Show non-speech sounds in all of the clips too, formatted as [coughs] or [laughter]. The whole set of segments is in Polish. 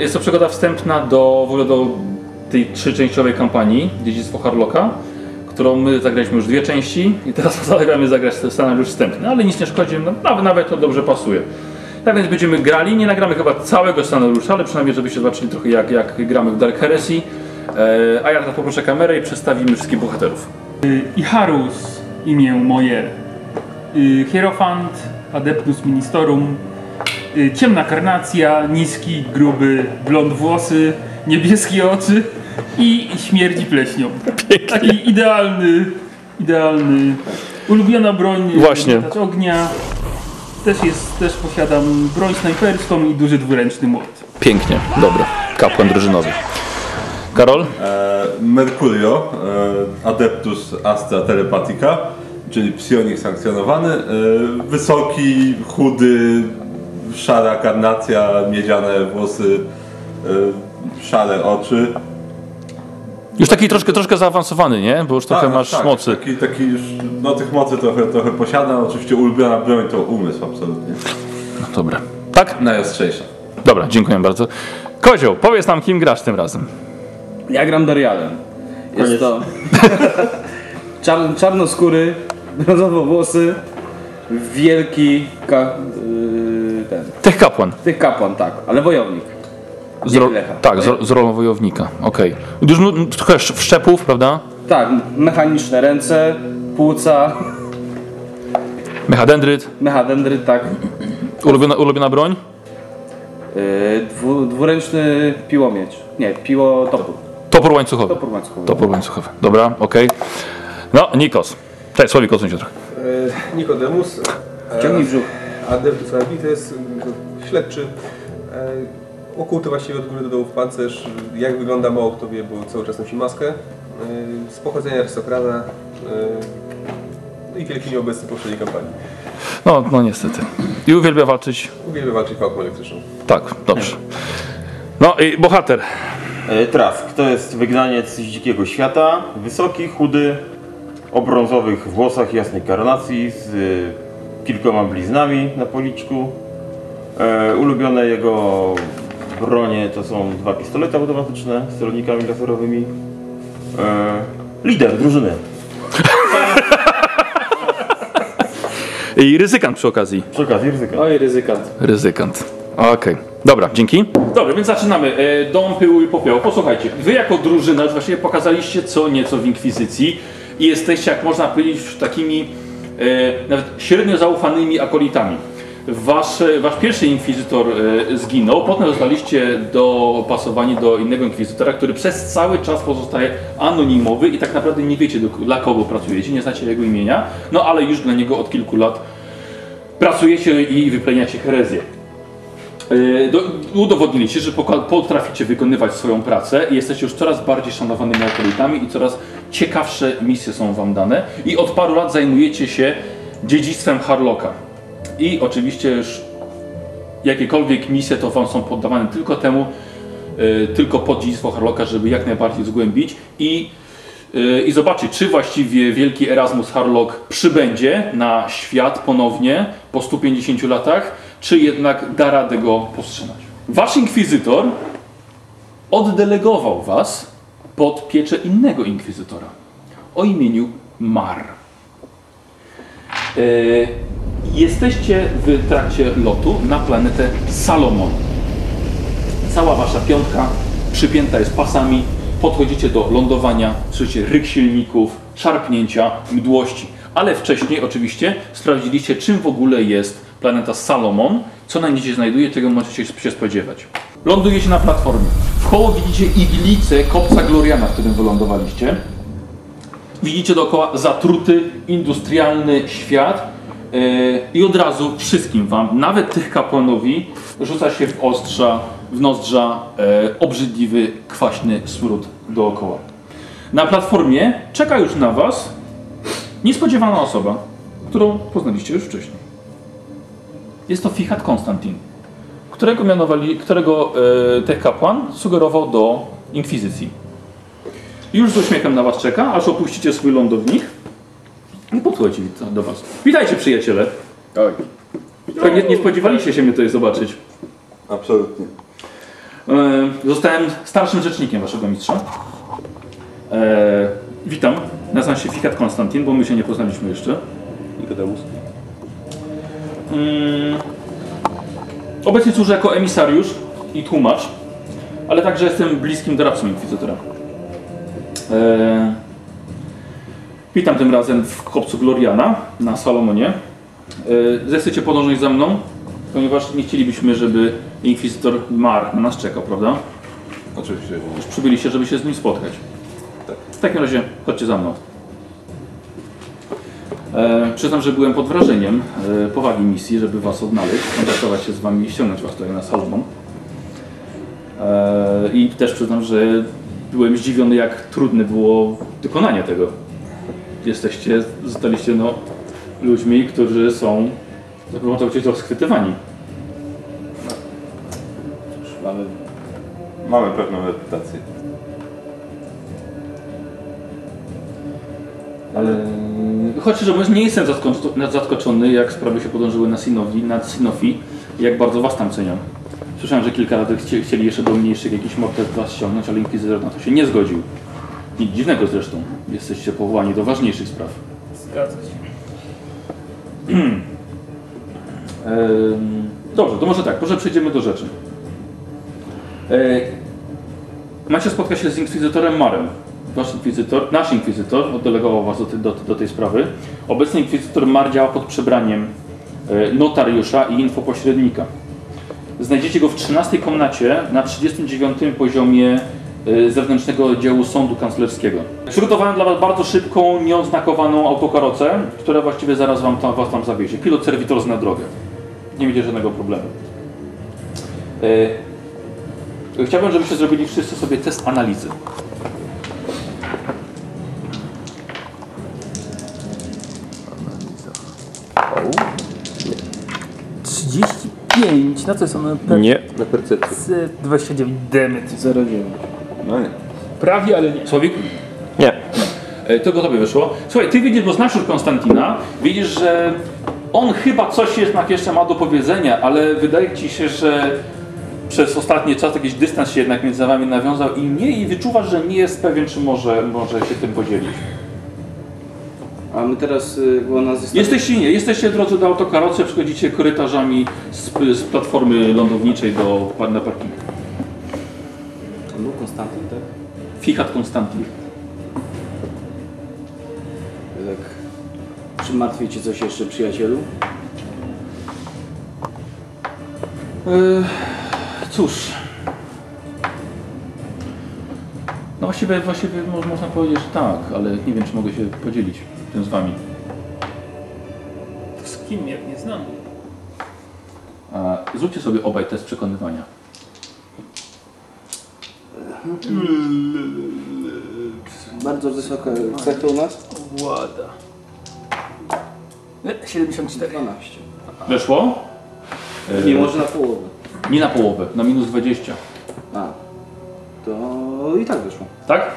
Jest to przygoda wstępna do, w ogóle do tej trzyczęściowej kampanii Dziedzictwo Harlocka, którą my zagraliśmy już dwie części i teraz [laughs] postanawiamy zagrać scenariusz wstępny, ale nic nie szkodzi, no, nawet, nawet to dobrze pasuje. Tak więc będziemy grali, nie nagramy chyba całego scenariusza, ale przynajmniej żebyście zobaczyli trochę jak, jak gramy w Dark Heresy. E, a ja teraz poproszę kamerę i przedstawimy wszystkich bohaterów. Y, Icharus, imię moje. Y, Hierofant, Adeptus Ministerum. Y, Ciemna karnacja, niski, gruby, blond włosy, niebieskie oczy i śmierdzi pleśnią. Taki idealny, idealny. Ulubiona broń, Właśnie. miotacz ognia. Też jest, też posiadam broń snajperską i duży dwuręczny młot. Pięknie, dobra. Kapłan drużynowy. Karol? E, Mercurio, e, Adeptus Astra Telepatica, czyli psionik sankcjonowany, e, wysoki, chudy, szara karnacja, miedziane włosy, e, szare oczy. Już taki troszkę, troszkę zaawansowany, nie? Bo już trochę Tak, masz tak, mocy. Taki, taki już, no tych mocy trochę, trochę posiadam. Oczywiście ulubiona broń to umysł absolutnie. No, dobra. Tak? Najostrzejsza. Dobra, dziękuję bardzo. Kozioł, powiedz nam, kim grasz tym razem. Ja gram Darialem. Jest to [laughs] czar, czarnoskóry, brązowo włosy, wielki ka, yy, ten, Tych kapłan. tych kapłan, tak, ale wojownik. Z ro- Lecha. tak, z, z rolą wojownika. Okej. Już no, trochę sz- wszczepów, prawda? Tak, mechaniczne ręce, płuca, Mechadendryt. mechadendryt, tak. Ulubiona, ulubiona broń? Yy, dwu, dwuręczny piłomiecz. Nie, piło topór. Topór łańcuchowy. Topór łańcuchowy. Topór łańcuchowy. Dobra, okej. No, Nikos. Tej, Słowik, odsuń się trochę. E, Nikodemus. e, Ciągnij brzuch. Adeptus Arbites, e, śledczy. e, Okuty właściwie od góry do dołu w pancerz. Jak wygląda mało kto wie, bo cały czas nosi maskę. E, Z pochodzenia arystokrata. no I wielki nieobecny w poprzedniej kampanii. No, no niestety. I uwielbia walczyć. Uwielbia walczyć pałką elektryczną. Tak, dobrze. No i bohater. Trask to jest wygnaniec z dzikiego świata. Wysoki, chudy, o brązowych włosach, jasnej karnacji, z kilkoma bliznami na policzku. E, ulubione jego bronie to są dwa pistolety automatyczne z celownikami laserowymi. E, lider drużyny. [laughs] I ryzykant przy okazji. Przy okazji ryzyka. Oj, ryzykant. Ryzykant. Okej. Dobra, dzięki. Dobra, więc zaczynamy. E, Dom pyłu i popiołu. Posłuchajcie, wy jako drużyna już właściwie pokazaliście co nieco w Inkwizycji i jesteście, jak można powiedzieć, takimi nawet średnio zaufanymi akolitami. Wasz, e, wasz pierwszy inkwizytor e, zginął, potem zostaliście dopasowani do innego inkwizytora, który przez cały czas pozostaje anonimowy i tak naprawdę nie wiecie dla kogo pracujecie, nie znacie jego imienia, no ale już dla niego od kilku lat pracujecie i wypleniacie herezję. Do, udowodniliście, że potraficie wykonywać swoją pracę i jesteście już coraz bardziej szanowanymi akolitami i coraz ciekawsze misje są wam dane i od paru lat zajmujecie się dziedzictwem Harlocka. I oczywiście już jakiekolwiek misje to wam są poddawane tylko temu, yy, tylko pod dziedzictwo Harlocka, żeby jak najbardziej zgłębić i Yy, i zobaczyć, czy właściwie wielki Erasmus Harlock przybędzie na świat ponownie po 150 latach, czy jednak da radę go powstrzymać. Wasz inkwizytor oddelegował was pod pieczę innego inkwizytora o imieniu Mar. Yy, jesteście w trakcie lotu na planetę Salomon. Cała wasza piątka przypięta jest pasami. Podchodzicie do lądowania, słyszycie ryk silników, szarpnięcia, mdłości. Ale wcześniej oczywiście sprawdziliście, czym w ogóle jest planeta Salomon, co na niej się znajduje, czego możecie się spodziewać. Lądujecie na platformie. W koło widzicie iglicę kopca Gloriana, w którym wylądowaliście. Widzicie dookoła zatruty, industrialny świat yy, i od razu wszystkim wam, nawet tych kapłanowi, rzuca się w ostrza, w nozdrza e, obrzydliwy, kwaśny smród dookoła. Na platformie czeka już na was niespodziewana osoba, którą poznaliście już wcześniej. Jest to Fichat Konstantin, którego mianowali, którego e, tech kapłan sugerował do inkwizycji. Już z uśmiechem na was czeka, aż opuścicie swój lądownik i podchodzi do was. Witajcie przyjaciele. Oj, Pewnie nie spodziewaliście się mnie tutaj zobaczyć. absolutnie. E, Zostałem starszym rzecznikiem waszego mistrza. E, witam, nazywam się Fikat Konstantin, bo my się nie poznaliśmy jeszcze. Nikodemus. Mm, obecnie służę jako emisariusz i tłumacz, ale także jestem bliskim doradcą inkwizytora. E, witam tym razem w kopcu Gloriana na Salomonie. E, zechcecie podążać za mną, ponieważ nie chcielibyśmy, żeby inkwizytor Mar na nas czekał, prawda? Oczywiście. Już przybyliście, żeby się z nim spotkać. Tak. W takim razie chodźcie za mną. E, przyznam, że byłem pod wrażeniem e, powagi misji, żeby was odnaleźć, kontaktować się z wami i ściągnąć was tutaj na Salomon. E, I też przyznam, że byłem zdziwiony, jak trudne było wykonanie tego. Jesteście, zostaliście no, ludźmi, którzy są, za pomocą to schwytywani. Mamy Mamy pewną reputację. Choć szczerze mówiąc, nie jestem zasko- zaskoczony, jak sprawy się podążyły na Sinowi, na Sinofi i jak bardzo was tam cenią. Słyszałem, że kilka razy chcie, chcieli jeszcze do mniejszych jakichś mortet was ściągnąć, ale Inkwizytor na to się nie zgodził. Nic dziwnego zresztą. Jesteście powołani do ważniejszych spraw. Zgadza się. [clears throat] Dobrze, to może tak, może przejdziemy do rzeczy. E, Macie spotkać się z inkwizytorem Marem. Wasz inkwizytor, nasz inkwizytor oddelegował was do, do, do tej sprawy. Obecny inkwizytor Mar działa pod przebraniem e, notariusza i infopośrednika. Znajdziecie go w 13 komnacie na 39 poziomie e, zewnętrznego oddziału sądu kanclerskiego. Przygotowałem dla was bardzo szybką, nieoznakowaną autokarocę, która właściwie zaraz wam tam, was tam zawiezie. Pilot serwitor zna drogę. Nie będzie żadnego problemu. E, Chciałbym, żebyście zrobili wszyscy sobie test analizy. Pięć, na co jest ono? Nie. Na percepcję. 29 demet. 0,9. No nie. Prawie, ale nie. Słowik? Nie. E, To gotowe wyszło. Słuchaj, ty widzisz, bo znasz już Konstantina, widzisz, że on chyba coś jednak jeszcze ma do powiedzenia, ale wydaje ci się, że przez ostatni czas jakiś dystans się jednak między wami nawiązał i nie i wyczuwasz, że nie jest pewien, czy może, może się tym podzielić. A my teraz, y, bo nas zostawi... Jesteście nie, jesteście drodzy do autokarocy, przechodzicie korytarzami z, z platformy lądowniczej do na parkingu. To był Konstantin, tak? Fichat Konstantin. Tak. Czy martwi cię coś jeszcze, przyjacielu? E, cóż. No właściwie, właściwie mo- można powiedzieć, że tak, ale nie wiem, czy mogę się podzielić tym z wami. Z kim, jak nie znam? A zróbcie sobie obaj test przekonywania. Bardzo wysoka cechy u nas? Włada. E, 74. 12. Weszło? E, Nie może na połowę. Nie na połowę, na minus 20. A. To i tak wyszło. Tak?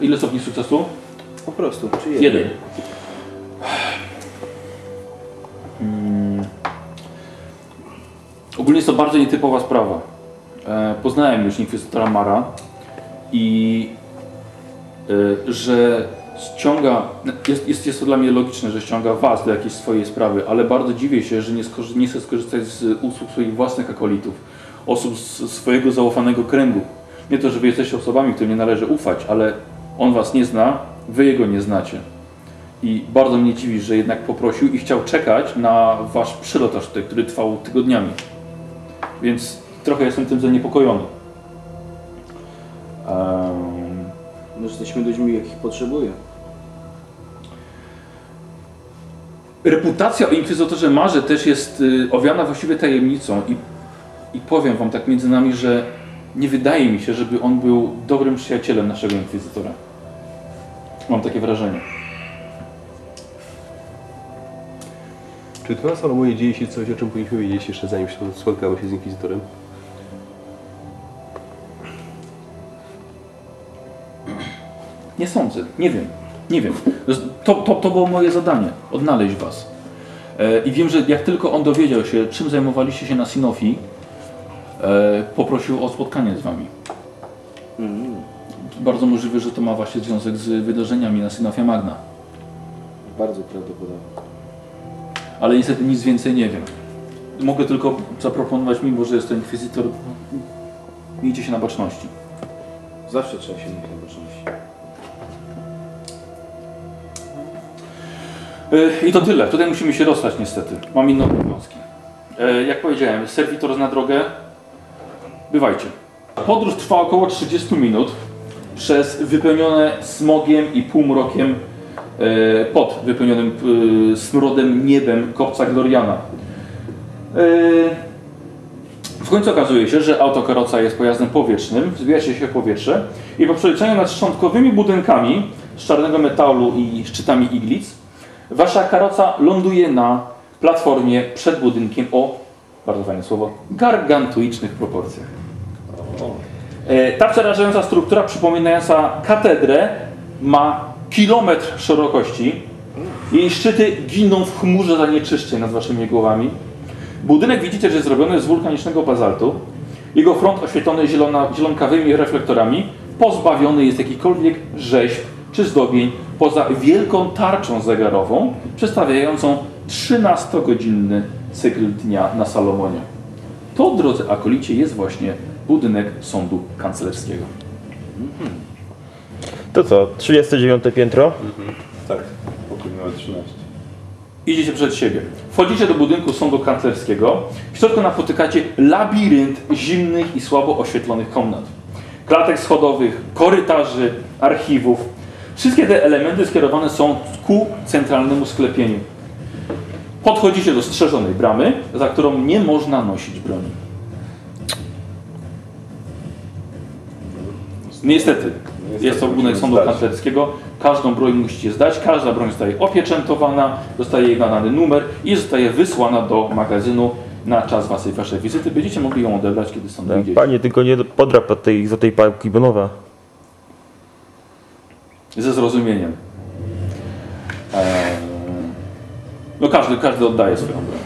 Ile stopni sukcesu? Po prostu. Czy Jeden. Mm. Ogólnie jest to bardzo nietypowa sprawa. E, poznałem już inkwizytora Mara i e, że ściąga, jest, jest, jest to dla mnie logiczne, że ściąga Was do jakiejś swojej sprawy, ale bardzo dziwię się, że nie, skorzy- nie chce skorzystać z usług swoich własnych akolitów, osób z swojego zaufanego kręgu. Nie to, że Wy jesteście osobami, którym nie należy ufać, ale on Was nie zna, Wy Jego nie znacie. I bardzo mnie dziwi, że jednak poprosił i chciał czekać na Wasz przylot aż tutaj, który trwał tygodniami. Więc trochę jestem tym zaniepokojony. Um, My jesteśmy ludźmi, jakich potrzebuje. reputacja o Inkwizytorze Marze też jest y, owiana właściwie tajemnicą i, i powiem Wam tak między nami, że nie wydaje mi się, żeby on był dobrym przyjacielem naszego Inkwizytora. Mam takie wrażenie. Czy na Salomonie dzieje się coś, o czym powinniśmy wiedzieć jeszcze zanim się spotkamy się z Inkwizytorem? Nie sądzę, nie wiem, nie wiem. To, to, to było moje zadanie, odnaleźć Was. E, I wiem, że jak tylko on dowiedział się, czym zajmowaliście się na Sinofi, e, poprosił o spotkanie z wami. Mm, Bardzo możliwe, że to ma właśnie związek z wydarzeniami na Synafia Magna. bardzo prawdopodobne. Ale niestety nic więcej nie wiem. Mogę tylko zaproponować, mimo że jest to inkwizytor, miejcie się na baczności. Zawsze trzeba się mieć na baczności. E, I to tyle. Tutaj musimy się rozstać niestety. Mam inne obowiązki. E, Jak powiedziałem, serwitor na drogę. Bywajcie. Podróż trwa około 30 minut przez wypełnione smogiem i półmrokiem pod wypełnionym e, smrodem niebem kopca Gloriana. E, W końcu okazuje się, że autokaroca jest pojazdem powietrznym, wzbijacie się w powietrze i po przeliczeniu nad szczątkowymi budynkami z czarnego metalu i szczytami iglic, wasza karoca ląduje na platformie przed budynkiem o, bardzo fajne słowo, gargantuicznych proporcjach. E, Ta przerażająca struktura przypominająca katedrę ma kilometr szerokości. Jej szczyty giną w chmurze zanieczyszczeń nad waszymi głowami. Budynek widzicie, że jest zrobiony z wulkanicznego bazaltu. Jego front oświetlony zielona, zielonkawymi reflektorami, pozbawiony jest jakichkolwiek rzeźb czy zdobień, poza wielką tarczą zegarową, przedstawiającą 13-godzinny cykl dnia na Salomonie. To, drodzy akolicie, jest właśnie budynek sądu kanclerskiego. To co, 39 piętro? Tak, pokój numer 13. Idziecie przed siebie. Wchodzicie do budynku sądu kanclerskiego. W środku napotykacie labirynt zimnych i słabo oświetlonych komnat. Klatek schodowych, korytarzy, archiwów. Wszystkie te elementy skierowane są ku centralnemu sklepieniu. Podchodzicie do strzeżonej bramy, za którą nie można nosić broni. Niestety, jest to budynek sądu kanclerskiego. Każdą broń musicie zdać. Każda broń zostaje opieczętowana, dostaje jej nadany numer i zostaje wysłana do magazynu na czas waszej, waszej wizyty. Będziecie mogli ją odebrać, kiedy stąd wyjdziecie. Panie, tylko nie podrap pod tej złotej pałki, bo nowa. Ze zrozumieniem. Eee, no każdy, każdy oddaje swoją broń.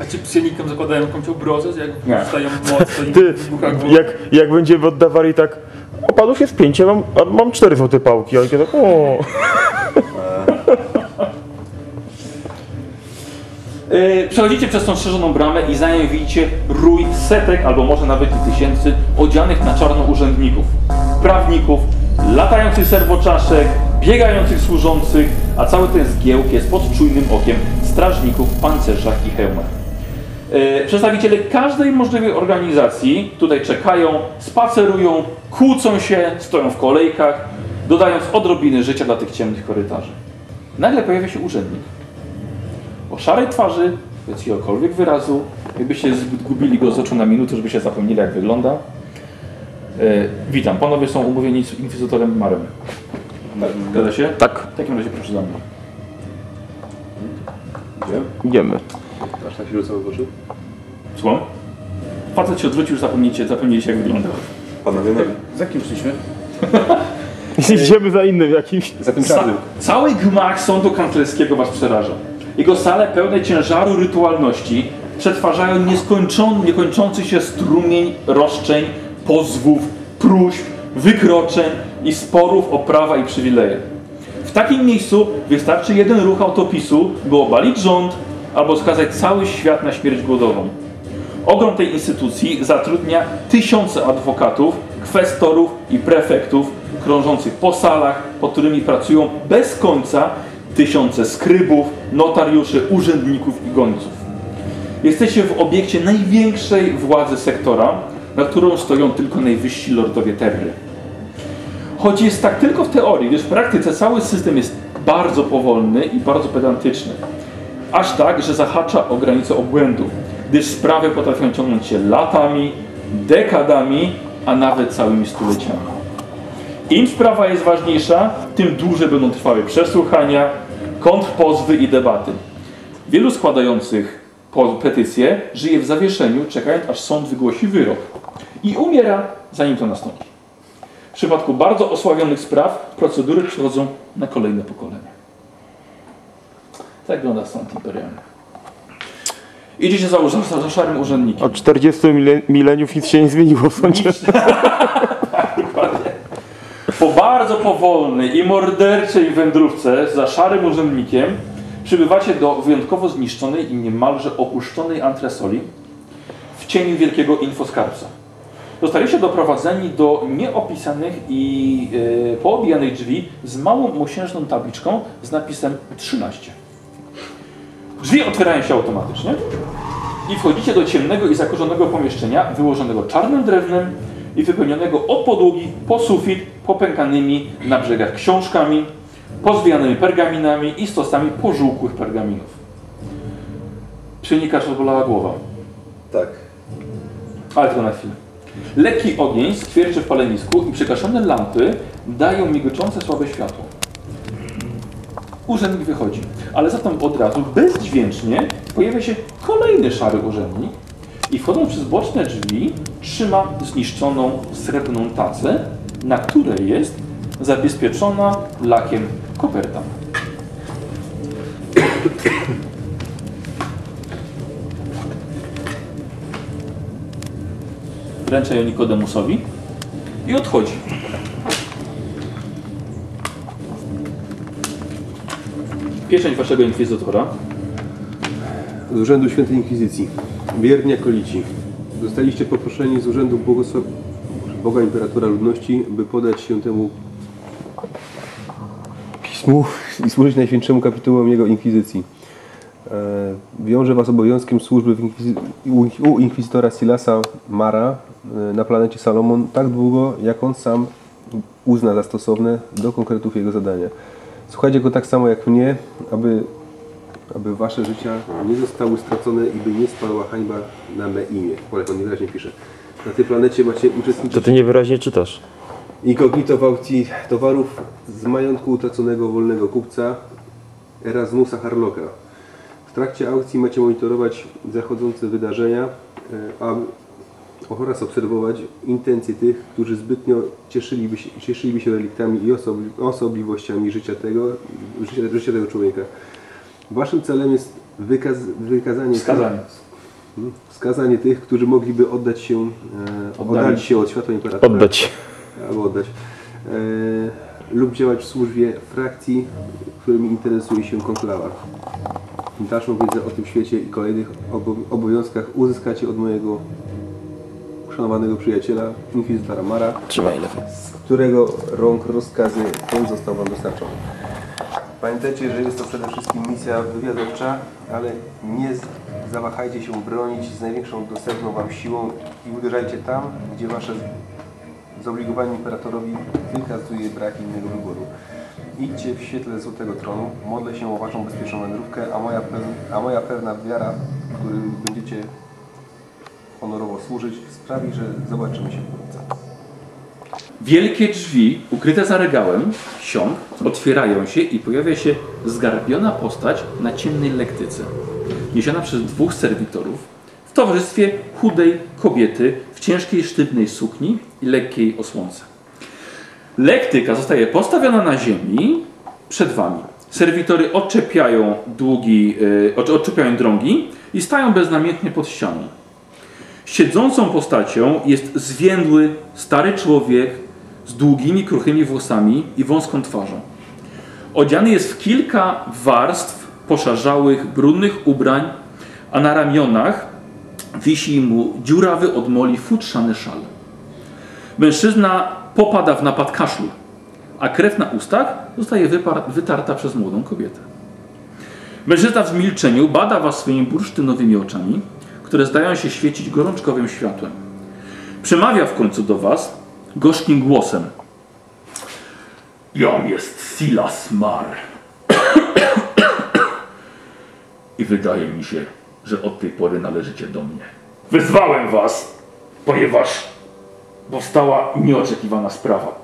A czy psionikom zakładają jakąś obrozę, jak wstają mocno i Ty, wybucha głowa? jak, jak będziemy oddawali tak, opadów jest pięć, ja mam, a mam cztery złote pałki, ale ja tak, o. Yy, Przechodzicie przez tą szerzoną bramę i za nią widzicie rój setek, albo może nawet tysięcy odzianych na czarno urzędników, prawników, latających serwoczaszek, biegających służących, a cały ten zgiełk jest pod czujnym okiem strażników w pancerzach i hełmach. Yy, Przedstawiciele każdej możliwej organizacji tutaj czekają, spacerują, kłócą się, stoją w kolejkach, dodając odrobiny życia dla tych ciemnych korytarzy. Nagle pojawia się urzędnik o szarej twarzy, bez jakiegokolwiek wyrazu, jakbyście zgubili go z oczu na minutę, żeby się zapomnieli jak wygląda. E, witam, panowie są umówieni z inkwizytorem Marem. Zgadza się? Tak, W takim razie proszę za mną. Gdzie? idziemy. Aż tak się rzucał w oczy? Słucham? Facet się odwrócił, już zapomnieliście, zapomnieliście jak wygląda. Panowie, no, Za kim szliśmy? [laughs] Idziemy za innym jakimś. za tym Ca czarnym. cały gmach sądu kanclerskiego was przeraża. Jego sale pełne ciężaru rytualności przetwarzają nieskończony, niekończący się strumień roszczeń, pozwów, próśb, wykroczeń i sporów o prawa i przywileje. W takim miejscu wystarczy jeden ruch autopisu, by obalić rząd albo skazać cały świat na śmierć głodową. Ogrom tej instytucji zatrudnia tysiące adwokatów, kwestorów i prefektów krążących po salach, pod którymi pracują bez końca tysiące skrybów, notariuszy, urzędników i gońców. Jesteście w obiekcie największej władzy sektora, nad którą stoją tylko najwyżsi lordowie Terry. Choć jest tak tylko w teorii, gdyż w praktyce cały system jest bardzo powolny i bardzo pedantyczny. Aż tak, że zahacza o granice obłędu, gdyż sprawy potrafią ciągnąć się latami, dekadami, a nawet całymi stuleciami. Im sprawa jest ważniejsza, tym dłużej będą trwały przesłuchania, kontrpozwy i debaty. Wielu składających petycje żyje w zawieszeniu, czekając aż sąd wygłosi wyrok. I umiera, zanim to nastąpi. W przypadku bardzo osławionych spraw procedury przechodzą na kolejne pokolenia. Tak wygląda sąd imperialny. Idziecie za, za, za szarym urzędnikiem. Od 40 mile- mileniów nic się nie zmieniło w sądzie. [laughs] Dokładnie. Po bardzo powolnej i morderczej wędrówce za szarym urzędnikiem przybywacie do wyjątkowo zniszczonej i niemalże opuszczonej antresoli w cieniu wielkiego infoskarbca. Zostaliście doprowadzeni do nieopisanych i e, poobijanych drzwi z małą mosiężną tabliczką z napisem 13. Drzwi otwierają się automatycznie i wchodzicie do ciemnego i zakurzonego pomieszczenia wyłożonego czarnym drewnem i wypełnionego od podłogi po sufit popękanymi na brzegach książkami, pozwijanymi pergaminami i stosami pożółkłych pergaminów. Przenikacz rozbolała głowa, Tak. ale tylko na chwilę. Lekki ogień skwierczy w palenisku i przygaszone lampy dają migoczące słabe światło. Urzędnik wychodzi, ale zatem od razu bezdźwięcznie pojawia się kolejny szary urzędnik i wchodząc przez boczne drzwi trzyma zniszczoną srebrną tacę, na której jest zabezpieczona lakiem koperta. Wręcza ją Nikodemusowi i odchodzi. Pieczęć waszego inkwizytora. Z Urzędu Świętej Inkwizycji. Wierni akolici. Zostaliście poproszeni z Urzędu. Boga Imperatora Ludności, by podać się temu pismu i służyć Najświętszemu Kapitułom Jego Inkwizycji. E, Wiąże Was obowiązkiem służby inkwizy... u- u inkwizytora Silasa Mara e, na planecie Salomon tak długo, jak on sam uzna za stosowne do konkretów jego zadania. Słuchajcie go tak samo jak mnie, aby aby wasze życia nie zostały stracone i by nie spadła hańba na me imię. Polek on niewyraźnie pisze. Na tej planecie macie To uczestniczyć ty niewyraźnie czytasz. inkognito w aukcji towarów z majątku utraconego wolnego kupca Erasmusa Harlocka. W trakcie aukcji macie monitorować zachodzące wydarzenia e, a, oraz obserwować intencje tych, którzy zbytnio cieszyliby się, cieszyliby się reliktami i osobli, osobliwościami życia tego, życia, życia tego człowieka. Waszym celem jest wykaz, wykazanie Wskazanie. Hmm? wskazanie tych, którzy mogliby oddać się, e, Oddalić. się od światła imperatora Oddać. albo oddać. E, lub działać w służbie frakcji, którymi interesuje się konklawa. Dalszą wiedzę o tym świecie i kolejnych obo- obowiązkach uzyskacie od mojego uszanowanego przyjaciela, inkwizytora Mara, Trzymaj lepiej. z którego rąk rozkazy ten został Wam dostarczony. Pamiętajcie, że jest to przede wszystkim misja wywiadowcza, ale nie z- zawahajcie się bronić z największą dostępną Wam siłą i uderzajcie tam, gdzie Wasze zobligowanie imperatorowi wykazuje brak innego wyboru. Idźcie w świetle Złotego Tronu, modlę się o Waszą bezpieczną wędrówkę, a moja, a moja pewna wiara, którym będziecie honorowo służyć, sprawi, że zobaczymy się wkrótce. Wielkie drzwi, ukryte za regałem ksiąg, otwierają się i pojawia się zgarbiona postać na ciemnej lektyce, niesiona przez dwóch serwitorów w towarzystwie chudej kobiety w ciężkiej, sztywnej sukni i lekkiej osłonce. Lektyka zostaje postawiona na ziemi przed wami. Serwitory odczepiają długi, yy, odczepiają drągi i stają beznamiętnie pod ścianą. Siedzącą postacią jest zwiędły, stary człowiek z długimi, kruchymi włosami i wąską twarzą. Odziany jest w kilka warstw poszarzałych, brudnych ubrań, a na ramionach wisi mu dziurawy od moli futrzany szal. Mężczyzna popada w napad kaszlu, a krew na ustach zostaje wytarta przez młodą kobietę. Mężczyzna w milczeniu bada was swoimi bursztynowymi oczami, które zdają się świecić gorączkowym światłem. Przemawia w końcu do was gorzkim głosem. Jam jest Silas Mar. I wydaje mi się, że od tej pory należycie do mnie. Wyzwałem was, ponieważ powstała nieoczekiwana sprawa,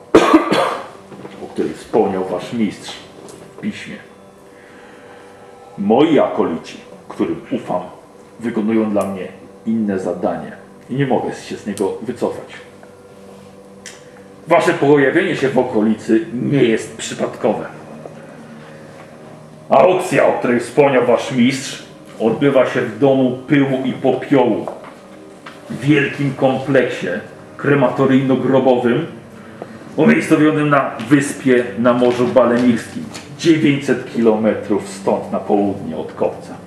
o której wspomniał wasz mistrz w piśmie. Moi akolici, którym ufam, wykonują dla mnie inne zadanie i nie mogę się z niego wycofać. Wasze pojawienie się w okolicy nie jest przypadkowe. Aukcja, o której wspomniał wasz mistrz, odbywa się w domu pyłu i popiołu. W wielkim kompleksie krematoryjno-grobowym umiejscowionym na wyspie na Morzu Balemirskim, 900 km stąd na południe od kopca.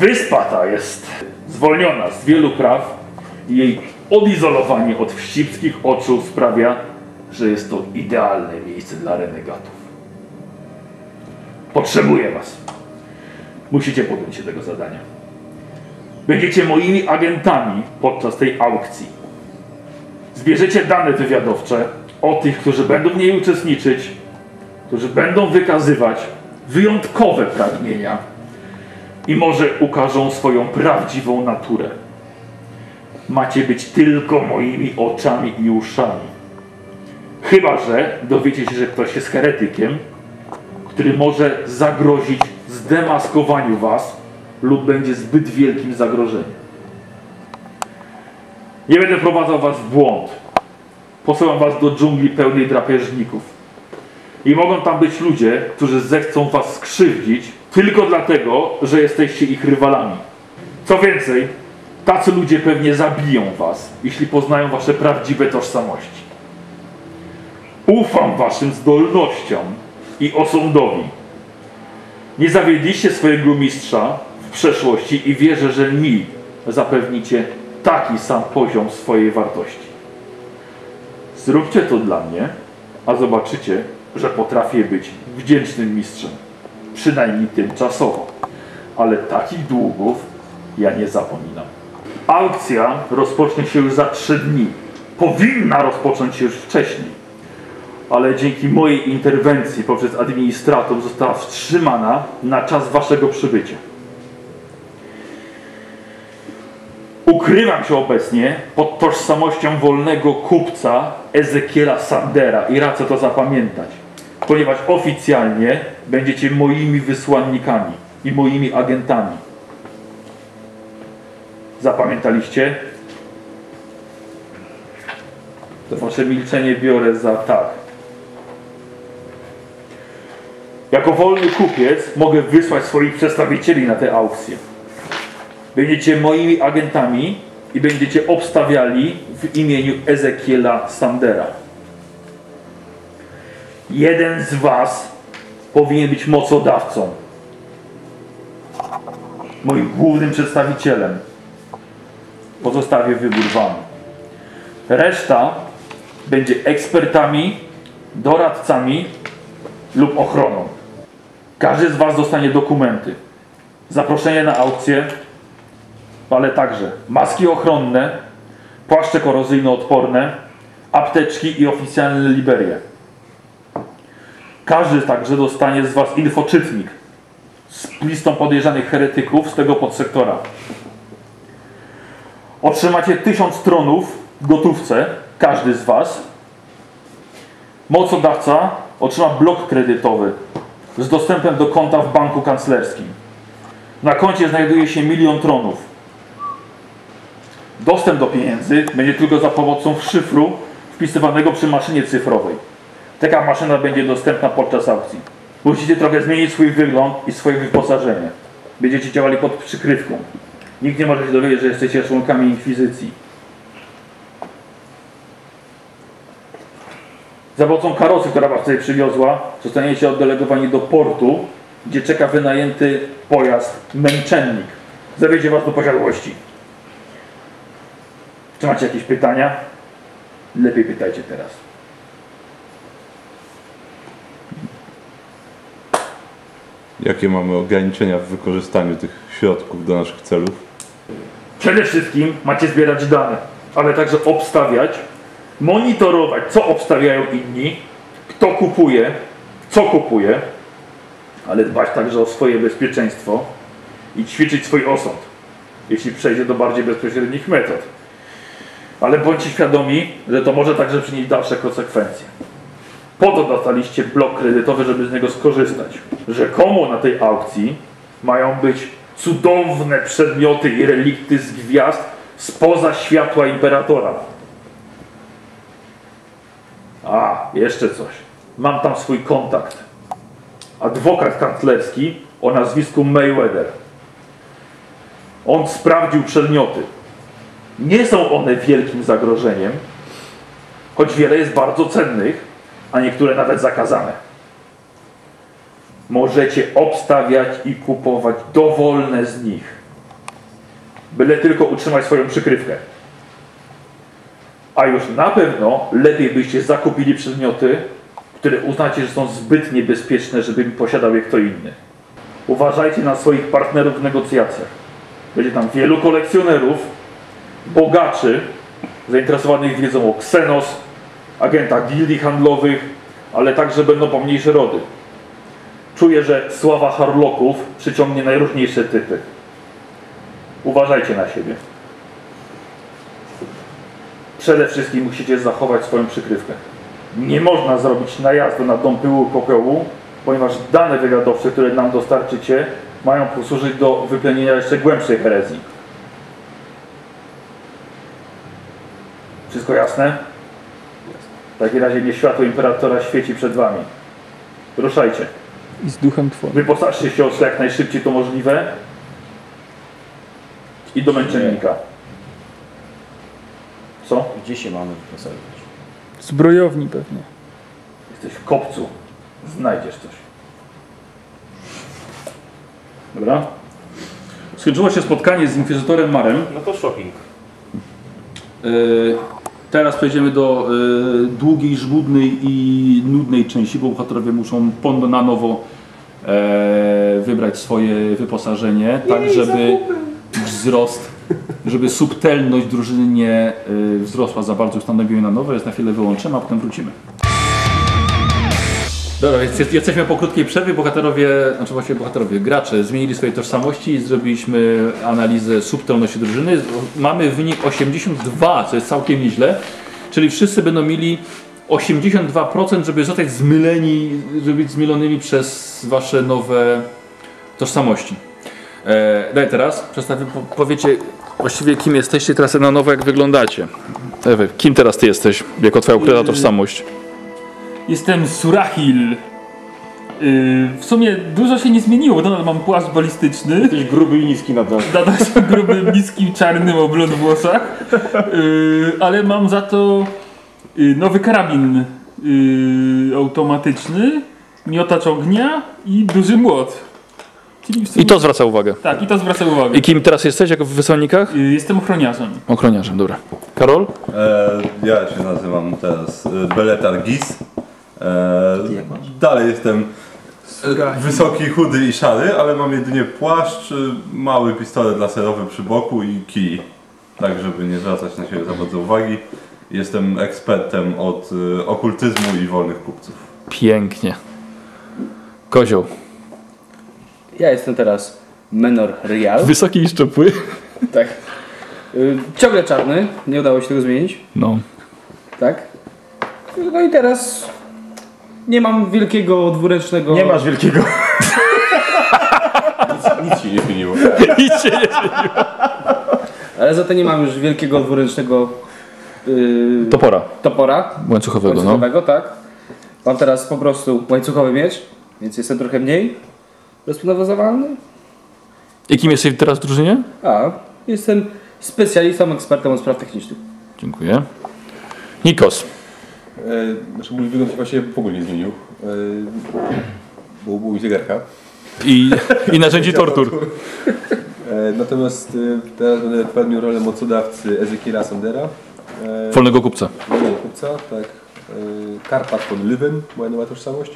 Wyspa ta jest zwolniona z wielu praw i jej odizolowanie od wścibskich oczu sprawia, że jest to idealne miejsce dla renegatów. Potrzebuję was. Musicie podjąć się tego zadania. Będziecie moimi agentami podczas tej aukcji. Zbierzecie dane wywiadowcze o tych, którzy będą w niej uczestniczyć, którzy będą wykazywać wyjątkowe pragnienia i może ukażą swoją prawdziwą naturę. Macie być tylko moimi oczami i uszami. Chyba, że dowiecie się, że ktoś jest heretykiem, który może zagrozić zdemaskowaniu was lub będzie zbyt wielkim zagrożeniem. Nie będę wprowadzał was w błąd. Posyłam was do dżungli pełnej drapieżników. I mogą tam być ludzie, którzy zechcą was skrzywdzić tylko dlatego, że jesteście ich rywalami. Co więcej, tacy ludzie pewnie zabiją was, jeśli poznają wasze prawdziwe tożsamości. Ufam waszym zdolnościom i osądowi. Nie zawiedliście swojego mistrza w przeszłości i wierzę, że mi zapewnicie taki sam poziom swojej wartości. Zróbcie to dla mnie, a zobaczycie, że potrafię być wdzięcznym mistrzem. Przynajmniej tymczasowo. Ale takich długów ja nie zapominam. Aukcja rozpocznie się już za trzy dni. Powinna rozpocząć się już wcześniej. Ale dzięki mojej interwencji poprzez administrator została wstrzymana na czas waszego przybycia. Ukrywam się obecnie pod tożsamością wolnego kupca Ezekiela Sandera i radzę to zapamiętać, ponieważ oficjalnie będziecie moimi wysłannikami i moimi agentami. Zapamiętaliście? To wasze milczenie biorę za tak. Jako wolny kupiec mogę wysłać swoich przedstawicieli na tę aukcję. Będziecie moimi agentami i będziecie obstawiali w imieniu Ezekiela Sandera. Jeden z was powinien być mocodawcą. Moim głównym przedstawicielem. Pozostawię wybór wam. Reszta będzie ekspertami, doradcami lub ochroną. Każdy z was dostanie dokumenty. Zaproszenie na aukcję, ale także maski ochronne, płaszcze korozyjno-odporne, apteczki i oficjalne liberie. Każdy także dostanie z Was infoczytnik z listą podejrzanych heretyków z tego podsektora. Otrzymacie tysiąc tronów w gotówce, każdy z Was. Mocodawca otrzyma blok kredytowy z dostępem do konta w banku kanclerskim. Na koncie znajduje się milion tronów. Dostęp do pieniędzy będzie tylko za pomocą szyfru wpisywanego przy maszynie cyfrowej. Taka maszyna będzie dostępna podczas aukcji. Musicie trochę zmienić swój wygląd i swoje wyposażenie. Będziecie działali pod przykrywką. Nikt nie może się dowiedzieć, że jesteście członkami inkwizycji. Za pomocą karocy, która was tutaj przywiozła, zostaniecie oddelegowani do portu, gdzie czeka wynajęty pojazd męczennik. Zawiezie was do posiadłości. Czy macie jakieś pytania? Lepiej pytajcie teraz. Jakie mamy ograniczenia w wykorzystaniu tych środków do naszych celów? Przede wszystkim macie zbierać dane, ale także obstawiać, monitorować, co obstawiają inni, kto kupuje, co kupuje, ale dbać także o swoje bezpieczeństwo i ćwiczyć swój osąd, jeśli przejdzie do bardziej bezpośrednich metod. Ale bądźcie świadomi, że to może także przynieść dalsze konsekwencje. Po to dostaliście blok kredytowy, żeby z niego skorzystać. Rzekomo na tej aukcji mają być cudowne przedmioty i relikty z gwiazd spoza światła imperatora. A, jeszcze coś. Mam tam swój kontakt. Adwokat kanclerski o nazwisku Mayweather. On sprawdził przedmioty. Nie są one wielkim zagrożeniem, choć wiele jest bardzo cennych, a niektóre nawet zakazane. Możecie obstawiać i kupować dowolne z nich, byle tylko utrzymać swoją przykrywkę. A już na pewno lepiej byście zakupili przedmioty, które uznacie, że są zbyt niebezpieczne, żeby posiadał je kto inny. Uważajcie na swoich partnerów w negocjacjach. Będzie tam wielu kolekcjonerów, bogaczy, zainteresowanych wiedzą o Xenos, agentach gildii handlowych, ale także będą pomniejsze rody. Czuję, że sława Harlocków przyciągnie najróżniejsze typy. Uważajcie na siebie. Przede wszystkim musicie zachować swoją przykrywkę. Nie można zrobić najazdu na dom pyłu popiołu, ponieważ dane wywiadowcze, które nam dostarczycie, mają posłużyć do wyplenienia jeszcze głębszej herezji. Wszystko jasne? W takim razie nie światło Imperatora świeci przed wami. Ruszajcie. I z duchem twoim. Wyposażcie się jak najszybciej to możliwe i do męczennika. Co? Gdzie się mamy wyposażyć? Zbrojowni pewnie. Jesteś w kopcu. Znajdziesz coś. Dobra? Skończyło się spotkanie z Inkwizytorem Marem. No to shopping. Yy, Teraz przejdziemy do yy, długiej, żmudnej i nudnej części, bo bohaterowie muszą pon- na nowo e, wybrać swoje wyposażenie, tak żeby wzrost, żeby subtelność drużyny nie y, wzrosła za bardzo, ustanowimy na nowo, jest na chwilę wyłączymy, a potem wrócimy. Dobra, więc jest- jesteśmy po krótkiej przerwie. Bohaterowie, znaczy właściwie bohaterowie, gracze zmienili swoje tożsamości i zrobiliśmy analizę subtelności drużyny. Mamy wynik 82, co jest całkiem nieźle. Czyli wszyscy będą mieli 82%, żeby zostać zmyleni, żeby być zmylonymi przez wasze nowe tożsamości. E, daj teraz, przedstawię, po, powiecie właściwie kim jesteście teraz na nowo, jak wyglądacie. Ewy, kim teraz ty jesteś, jako twoja ukryta tożsamość? Jestem Surahil. Yy, w sumie dużo się nie zmieniło, nadal mam płaszcz balistyczny. Jesteś gruby i niski nadal. Nadal się grubym, niskim, czarnym o blond włosach. Yy, ale mam za to yy, nowy karabin yy, automatyczny, miotacz ognia i duży młot. Sumie, I to zwraca uwagę. Tak, i to zwraca uwagę. I kim teraz jesteś, jako w wysłannikach? Yy, jestem ochroniarzem. Ochroniarzem, dobra. Karol? E, ja się nazywam teraz Beletar Gis. E, dalej jestem wysoki, chudy i szary, ale mam jedynie płaszcz, e, mały pistolet laserowy przy boku i kij. Tak, żeby nie zwracać na siebie za bardzo uwagi. Jestem ekspertem od e, okultyzmu i wolnych kupców. Pięknie. Kozioł. Ja jestem teraz Menor Real. Wysoki i szczupły. Tak. Y, ciągle czarny, nie udało się tego zmienić. No. Tak. No i teraz nie mam wielkiego dwuręcznego. Nie masz wielkiego. Nic się nie zmieniło. Nic się nie Ale za to nie mam już wielkiego dwuręcznego yy, Topora topora. łańcuchowego, no. łańcuchowego, tak. Mam teraz po prostu łańcuchowy miecz, więc jestem trochę mniej rozprawozowalny. I kim jesteś teraz w drużynie? A, jestem specjalistą, ekspertem od spraw technicznych. Dziękuję. Nikos. E, Znaczy mój wygląd się właśnie w ogóle nie zmienił. E, Bo był zegarka. I, i narzędzi tortur. E, Natomiast teraz będę pełnił rolę mocodawcy Ezekiela Sandera. Wolnego kupca. Wolnego kupca, tak. Karpat von Lywen, moja nowa tożsamość.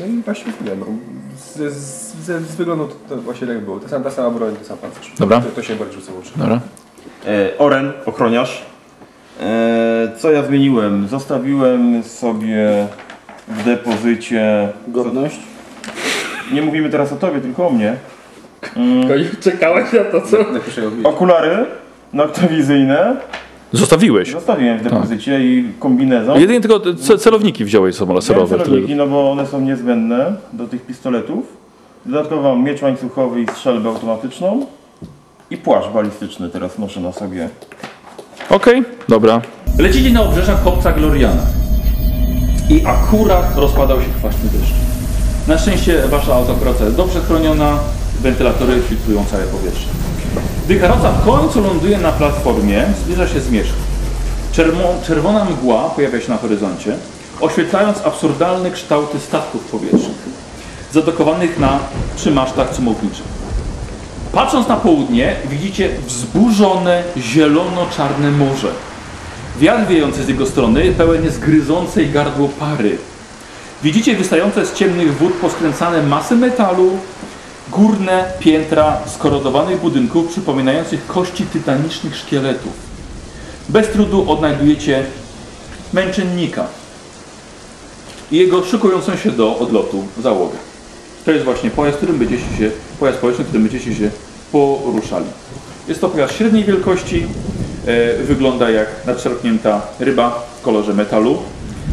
No i właśnie tyle. No. Z, z, z, z wyglądu to, to właśnie tak było. Ta sama, ta sama broń, ten sam pancerz. Dobra. To, to się bardziej rzuca łączy. Dobra. E, Oren, ochroniarz. E, co ja zmieniłem? Zostawiłem sobie w depozycie. Godność. Nie mówimy teraz o tobie, tylko o mnie. Czekałeś na to, co? Okulary noktowizyjne. Zostawiłeś. Zostawiłem w depozycie i kombinezon. Jedynie tylko ce- celowniki wziąłeś są laserowe. celowniki, no bo one są niezbędne do tych pistoletów. Dodatkowo mam miecz łańcuchowy i strzelbę automatyczną. I płaszcz balistyczny teraz noszę na sobie. Okej, dobra. Lecicie na obrzeżach kopca Gloriana. I akurat rozpadał się kwaśny deszcz. Na szczęście wasza autokracja jest dobrze chroniona, wentylatory filtrują całe powietrze. Gdy karoca w końcu ląduje na platformie, zbliża się zmierzch. Czerwo- czerwona mgła pojawia się na horyzoncie, oświetlając absurdalne kształty statków powietrznych, zadokowanych na przy masztach cumowniczych. Patrząc na południe, widzicie wzburzone, zielono-czarne morze. Wiatr wiejący z jego strony pełen jest gryzącej gardło pary. Widzicie wystające z ciemnych wód poskręcane masy metalu, górne piętra skorodowanych budynków przypominających kości tytanicznych szkieletów. Bez trudu odnajdujecie męczennika i jego szykującą się do odlotu załogę. To jest właśnie pojazd, którym będziecie się, pojazd powietrzny, którym będziecie się poruszali. Jest to pojazd średniej wielkości, e, wygląda jak nadszarpnięta ryba w kolorze metalu.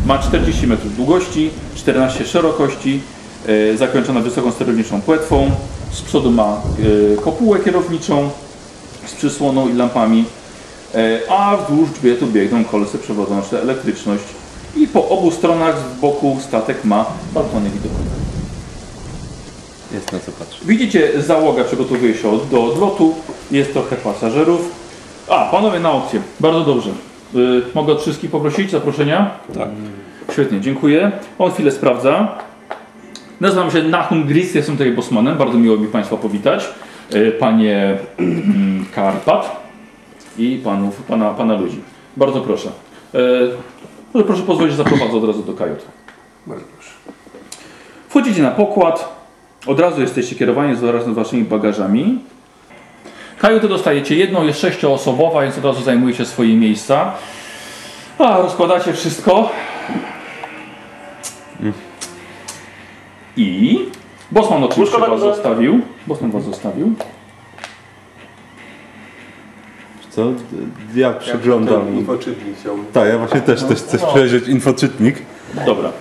Ma 40 metrów długości, 14 szerokości, e, zakończona wysoką sterowniczą płetwą. Z przodu ma e, kopułę kierowniczą z przysłoną i lampami, a wzdłuż grzbietu biegną kolce przewodzące elektryczność i po obu stronach z boku statek ma balkony widokowe. Jest na co patrzeć. Widzicie, załoga przygotowuje się do odlotu, jest trochę pasażerów. A, panowie na opcję, bardzo dobrze. Y, mogę od wszystkich poprosić zaproszenia? Tak. Świetnie, dziękuję. On chwilę sprawdza. Nazywam się Nahum Gris, jestem tutaj bosmanem, bardzo miło mi Państwa powitać. Y, Panie mm, Karpat i panów, pana, pana ludzi. Bardzo proszę. Y, może proszę pozwolić, że zaprowadzę od razu do kajut. Bardzo proszę. Wchodzicie na pokład, od razu jesteście kierowani zaraz z waszymi bagażami. Kajutę dostajecie jedną, jest sześcioosobowa, więc od razu zajmujecie swoje miejsca. A, rozkładacie wszystko. I... Bosman oczywiście was zostawił. Bosman was zostawił. Co? Ja przeglądam. Infoczytnik. Tak, ja właśnie też też chcę przejrzeć infoczytnik. Dobra.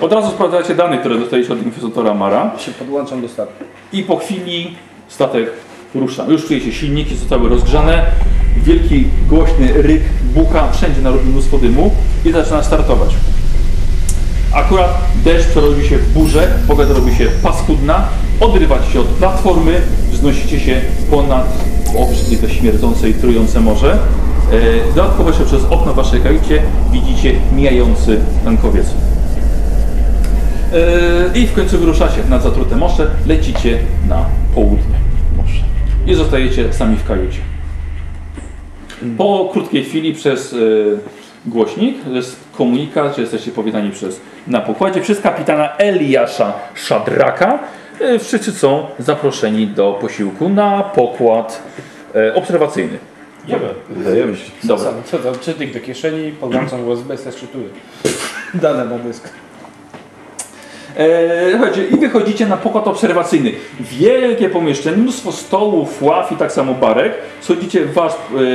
Od razu sprawdzacie dane, które dostaliście od inkwizytora Mara. Się podłączam do statku. I po chwili statek rusza. Już czujecie silniki, zostały rozgrzane. Wielki, głośny ryk bucha, wszędzie narobi mnóstwo dymu i zaczyna startować. Akurat deszcz przerobi się w burzę, pogoda robi się paskudna, odrywacie się od platformy, wznosicie się ponad obrzydliwe, śmierdzące i trujące morze. E, Dodatkowo jeszcze przez okno w waszej kajucie widzicie mijający tankowiec. E, I w końcu wyruszacie nad zatrute morze, lecicie na południe morza. I zostajecie sami w kajucie. Po krótkiej chwili przez e, głośnik jest komunikat, że jesteście powitani przez na pokładzie przez kapitana Eliasza Szadraka. E, wszyscy są zaproszeni do posiłku na pokład obserwacyjny. Dajemy się. Dobra. Co to? Czytnik do kieszeni, podłączam USB, zeszytuję. [laughs] Dane na dysk. E, słuchajcie, I wychodzicie na pokład obserwacyjny. Wielkie pomieszczenie, mnóstwo stołów, ław i tak samo barek. Schodzicie, wasz,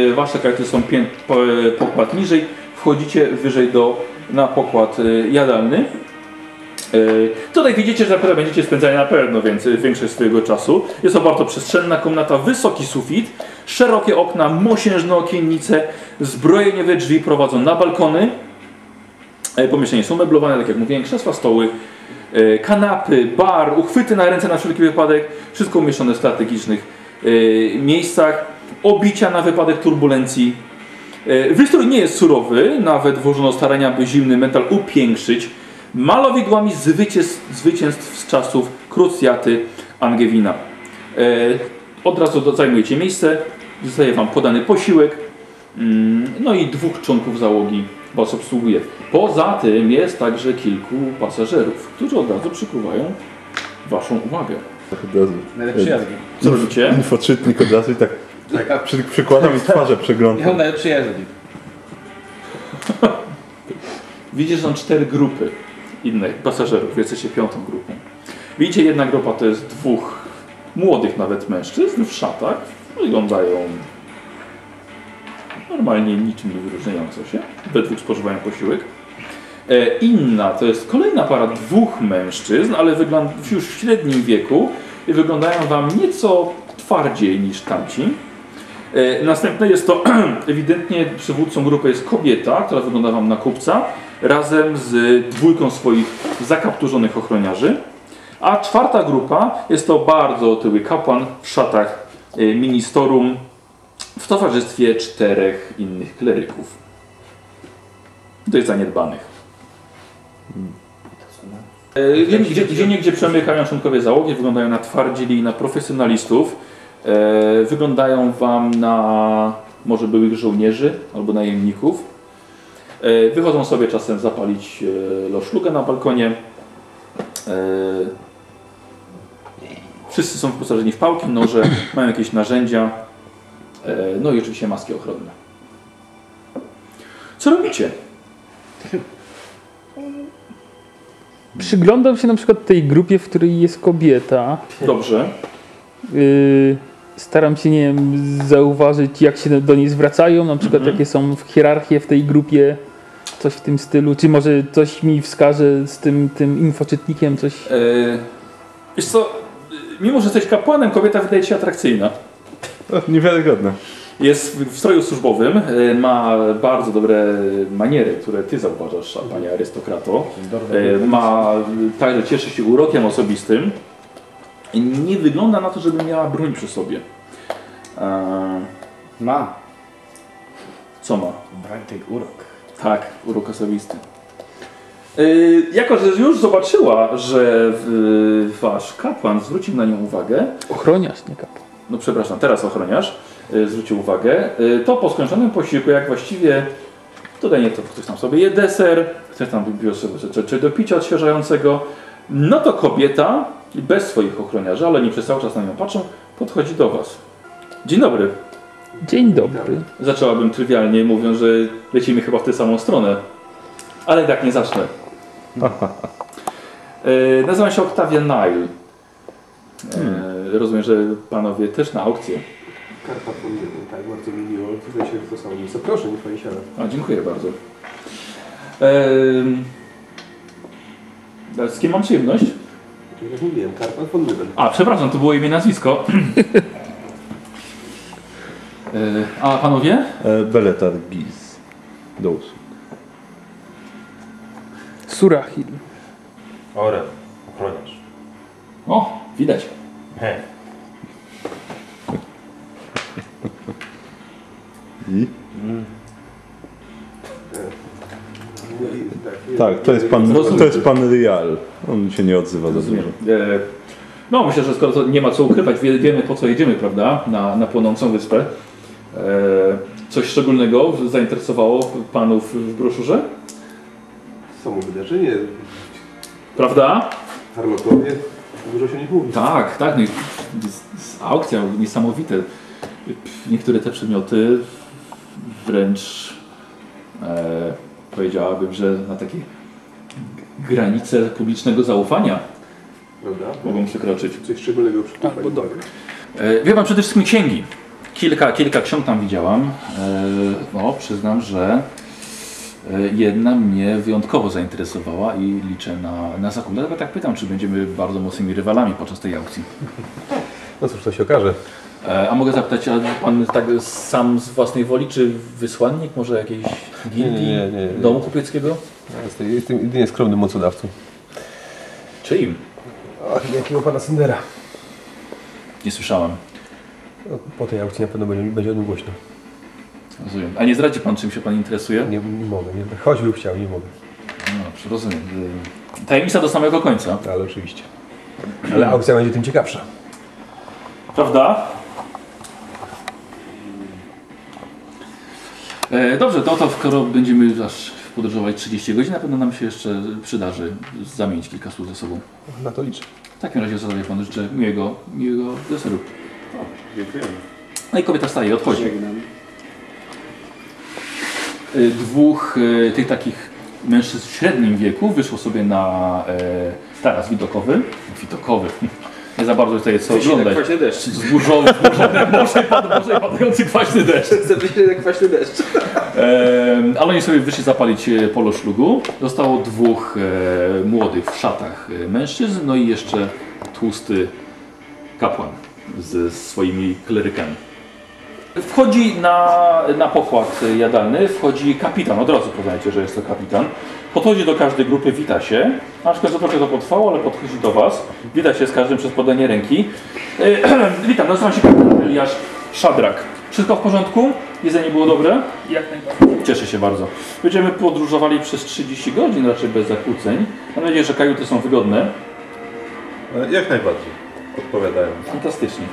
e, wasze karty są pię, e, pokład niżej, wchodzicie wyżej do, na pokład e, jadalny. Tutaj widzicie, że naprawdę będziecie spędzali na pewno więcej, większość swojego czasu. Jest to bardzo przestrzenna komnata, wysoki sufit, szerokie okna, mosiężne okiennice, zbrojeniowe drzwi prowadzą na balkony. E, Pomieszczenia są meblowane, tak jak mówiłem, krzesła, stoły, kanapy, bar, uchwyty na ręce na wszelki wypadek, wszystko umieszczone w strategicznych e, miejscach, obicia na wypadek turbulencji. E, Wystrój nie jest surowy, nawet włożono starania, by zimny metal upiększyć. Malowidłami zwycięstw, zwycięstw z czasów krucjaty Angewina. E, Od razu zajmujecie miejsce, zostaje Wam podany posiłek, Mm, No i dwóch członków załogi Was obsługuje. Poza tym jest także kilku pasażerów, którzy od razu przykuwają Waszą uwagę. Od razu. Najlepszy jazdy. Co robicie? Infoczytnik od razu i tak przy, przykładam i twarze Ja przeglądam. najlepszy jazdy. [laughs] Widzicie, że są cztery grupy innych pasażerów. Jesteście piątą grupą. Widzicie, jedna grupa to jest dwóch młodych nawet mężczyzn w szatach. Wyglądają normalnie niczym nie wyróżniająco się. We dwóch spożywają posiłek. E, Inna to jest kolejna para dwóch mężczyzn, ale już w średnim wieku i wyglądają Wam nieco twardziej niż tamci. E, Następne jest to [clears throat] ewidentnie przywódcą grupy jest kobieta, która wygląda Wam na kupca, razem z dwójką swoich zakapturzonych ochroniarzy. A czwarta grupa jest to bardzo otyły kapłan w szatach e, ministerum w towarzystwie czterech innych kleryków. Dość zaniedbanych. E, Gdzie, gdzie, gdzie niegdzie przemykają członkowie załogi, wyglądają na twardzieli i na profesjonalistów. E, wyglądają Wam na może byłych żołnierzy albo najemników. E, wychodzą sobie czasem zapalić e, loszlugę na balkonie. E, wszyscy są wyposażeni w pałki, noże, mają jakieś narzędzia. E, no i oczywiście maski ochronne. Co robicie? [laughs] Przyglądam się na przykład tej grupie, w której jest kobieta. Dobrze. Yy, staram się, nie wiem, zauważyć, jak się do niej zwracają, na przykład jakie są hierarchie w tej grupie, coś w tym stylu. Czy może coś mi wskaże z tym, tym infoczytnikiem, coś. E, wiesz co, mimo że jesteś kapłanem, kobieta wydaje się atrakcyjna. [laughs] Niewiarygodne. Jest w stroju służbowym, e, ma bardzo dobre maniery, które ty zauważasz, panie arystokrato. E, Ma, także cieszy się urokiem osobistym. I Nie wygląda na to, żeby miała broń przy sobie. E, Ma. Co ma? Brajtek urok. Tak, urok osobisty. Yy, jako, że już zobaczyła, że wasz kapłan zwrócił na nią uwagę, Ochroniarz, nie kapłan. No przepraszam, teraz ochroniarz yy, zwrócił uwagę, yy, to po skończonym posiłku, jak właściwie tutaj nie to ktoś tam sobie je deser, ktoś tam wybił sobie coś, coś do picia odświeżającego, no to kobieta, bez swoich ochroniarzy, ale nie przez cały czas na nią patrzą, podchodzi do was. Dzień dobry. Dzień dobry. Zaczęłabym trywialnie, mówiąc, że lecimy chyba w tę samą stronę. Ale i tak nie zacznę. e, [laughs] nazywam się Octavia Nile. E, rozumiem, że panowie też na aukcję. Karpa Fondyny, tak, bardzo mi miło. Tutaj się to samo miejsce. Proszę, niech pani siada. A, dziękuję bardzo. E, z kim mam przyjemność? Jak mówiłem, Karpa Fondyny. A, przepraszam, to było imię nazwisko. e, a panowie? E, Beletar Giz. Do usług. Surahil. Orel, ochroniarz. O, widać. He. I? Tak, Tak, to jest pan, Rozumiem. to jest pan Rial. On się nie odzywa za dużo. E, No myślę, że skoro to nie ma co ukrywać, wie- wiemy po co jedziemy, prawda? Na, na płonącą wyspę. E, Coś szczególnego zainteresowało panów w broszurze? Samo wydarzenie, Prawda? Harlotowie, dużo się nie mówi. Tak, tak. No, i aukcja niesamowite. Niektóre te przedmioty wręcz e, powiedziałabym, że na takie granice publicznego zaufania Prawda? mogą przekroczyć. Coś szczególnego przy Albo dobra. E, Wie pan przede wszystkim księgi. Kilka, kilka ksiąg tam widziałam. E, No, przyznam, że jedna mnie wyjątkowo zainteresowała i liczę na, na zakup. Dlatego tak pytam, czy będziemy bardzo mocnymi rywalami podczas tej aukcji. No cóż, to się okaże. E, A mogę zapytać, a pan tak sam z własnej woli, czy wysłannik może jakiejś gildii, Nie, nie, nie, nie. domu kupieckiego? Jestem, jestem jedynie skromnym mocodawcą. Czyim? Ach, jakiego pana Sendera. Nie słyszałem. No, po tej aukcji na pewno będzie, będzie o nim głośno. Rozumiem. A nie zdradzi pan, czym się pan interesuje? Nie, nie mogę, nie, choćbym chciał, nie mogę. No, dobrze, rozumiem. E, Tajemnica do samego końca. Ale oczywiście. Ale aukcja będzie tym ciekawsza. Prawda? E, dobrze, to, to skoro będziemy aż podróżować 30 godzin, na pewno nam się jeszcze przydarzy zamienić kilka słów ze sobą. Na to liczę. W takim razie sobie panu życzę miłego, miłego deseru. Dziękujemy. No i kobieta staje i odchodzi. E, Dwóch e, tych takich mężczyzn w średnim wieku wyszło sobie na e, taras widokowy. Widokowy. Nie za bardzo tutaj co oglądać. kwaśny deszcz. Zburzony, zburzony, może, pad, może padający kwaśny deszcz. [laughs] Jak kwaśny deszcz. E, ale oni sobie wyszli zapalić e, polo szlugu. Zostało dwóch e, młodych w szatach e, mężczyzn, no i jeszcze tłusty kapłan z swoimi klerykami. Wchodzi na, na pokład jadalny, wchodzi kapitan, od razu poznajecie, że jest to kapitan. Podchodzi do każdej grupy, wita się. Aczkolwiek trochę to potrwało, ale podchodzi do Was. Wita się z każdym przez podanie ręki. E, [clears throat] witam, nazywam się kapitan Eliasz Szabrak. Wszystko w porządku? Jedzenie było dobre? Jak najbardziej. Cieszę się bardzo. Będziemy podróżowali przez 30 godzin, raczej bez zakłóceń. Mam nadzieję, że kajuty są wygodne. E, Jak najbardziej. Odpowiadają. Fantastycznie.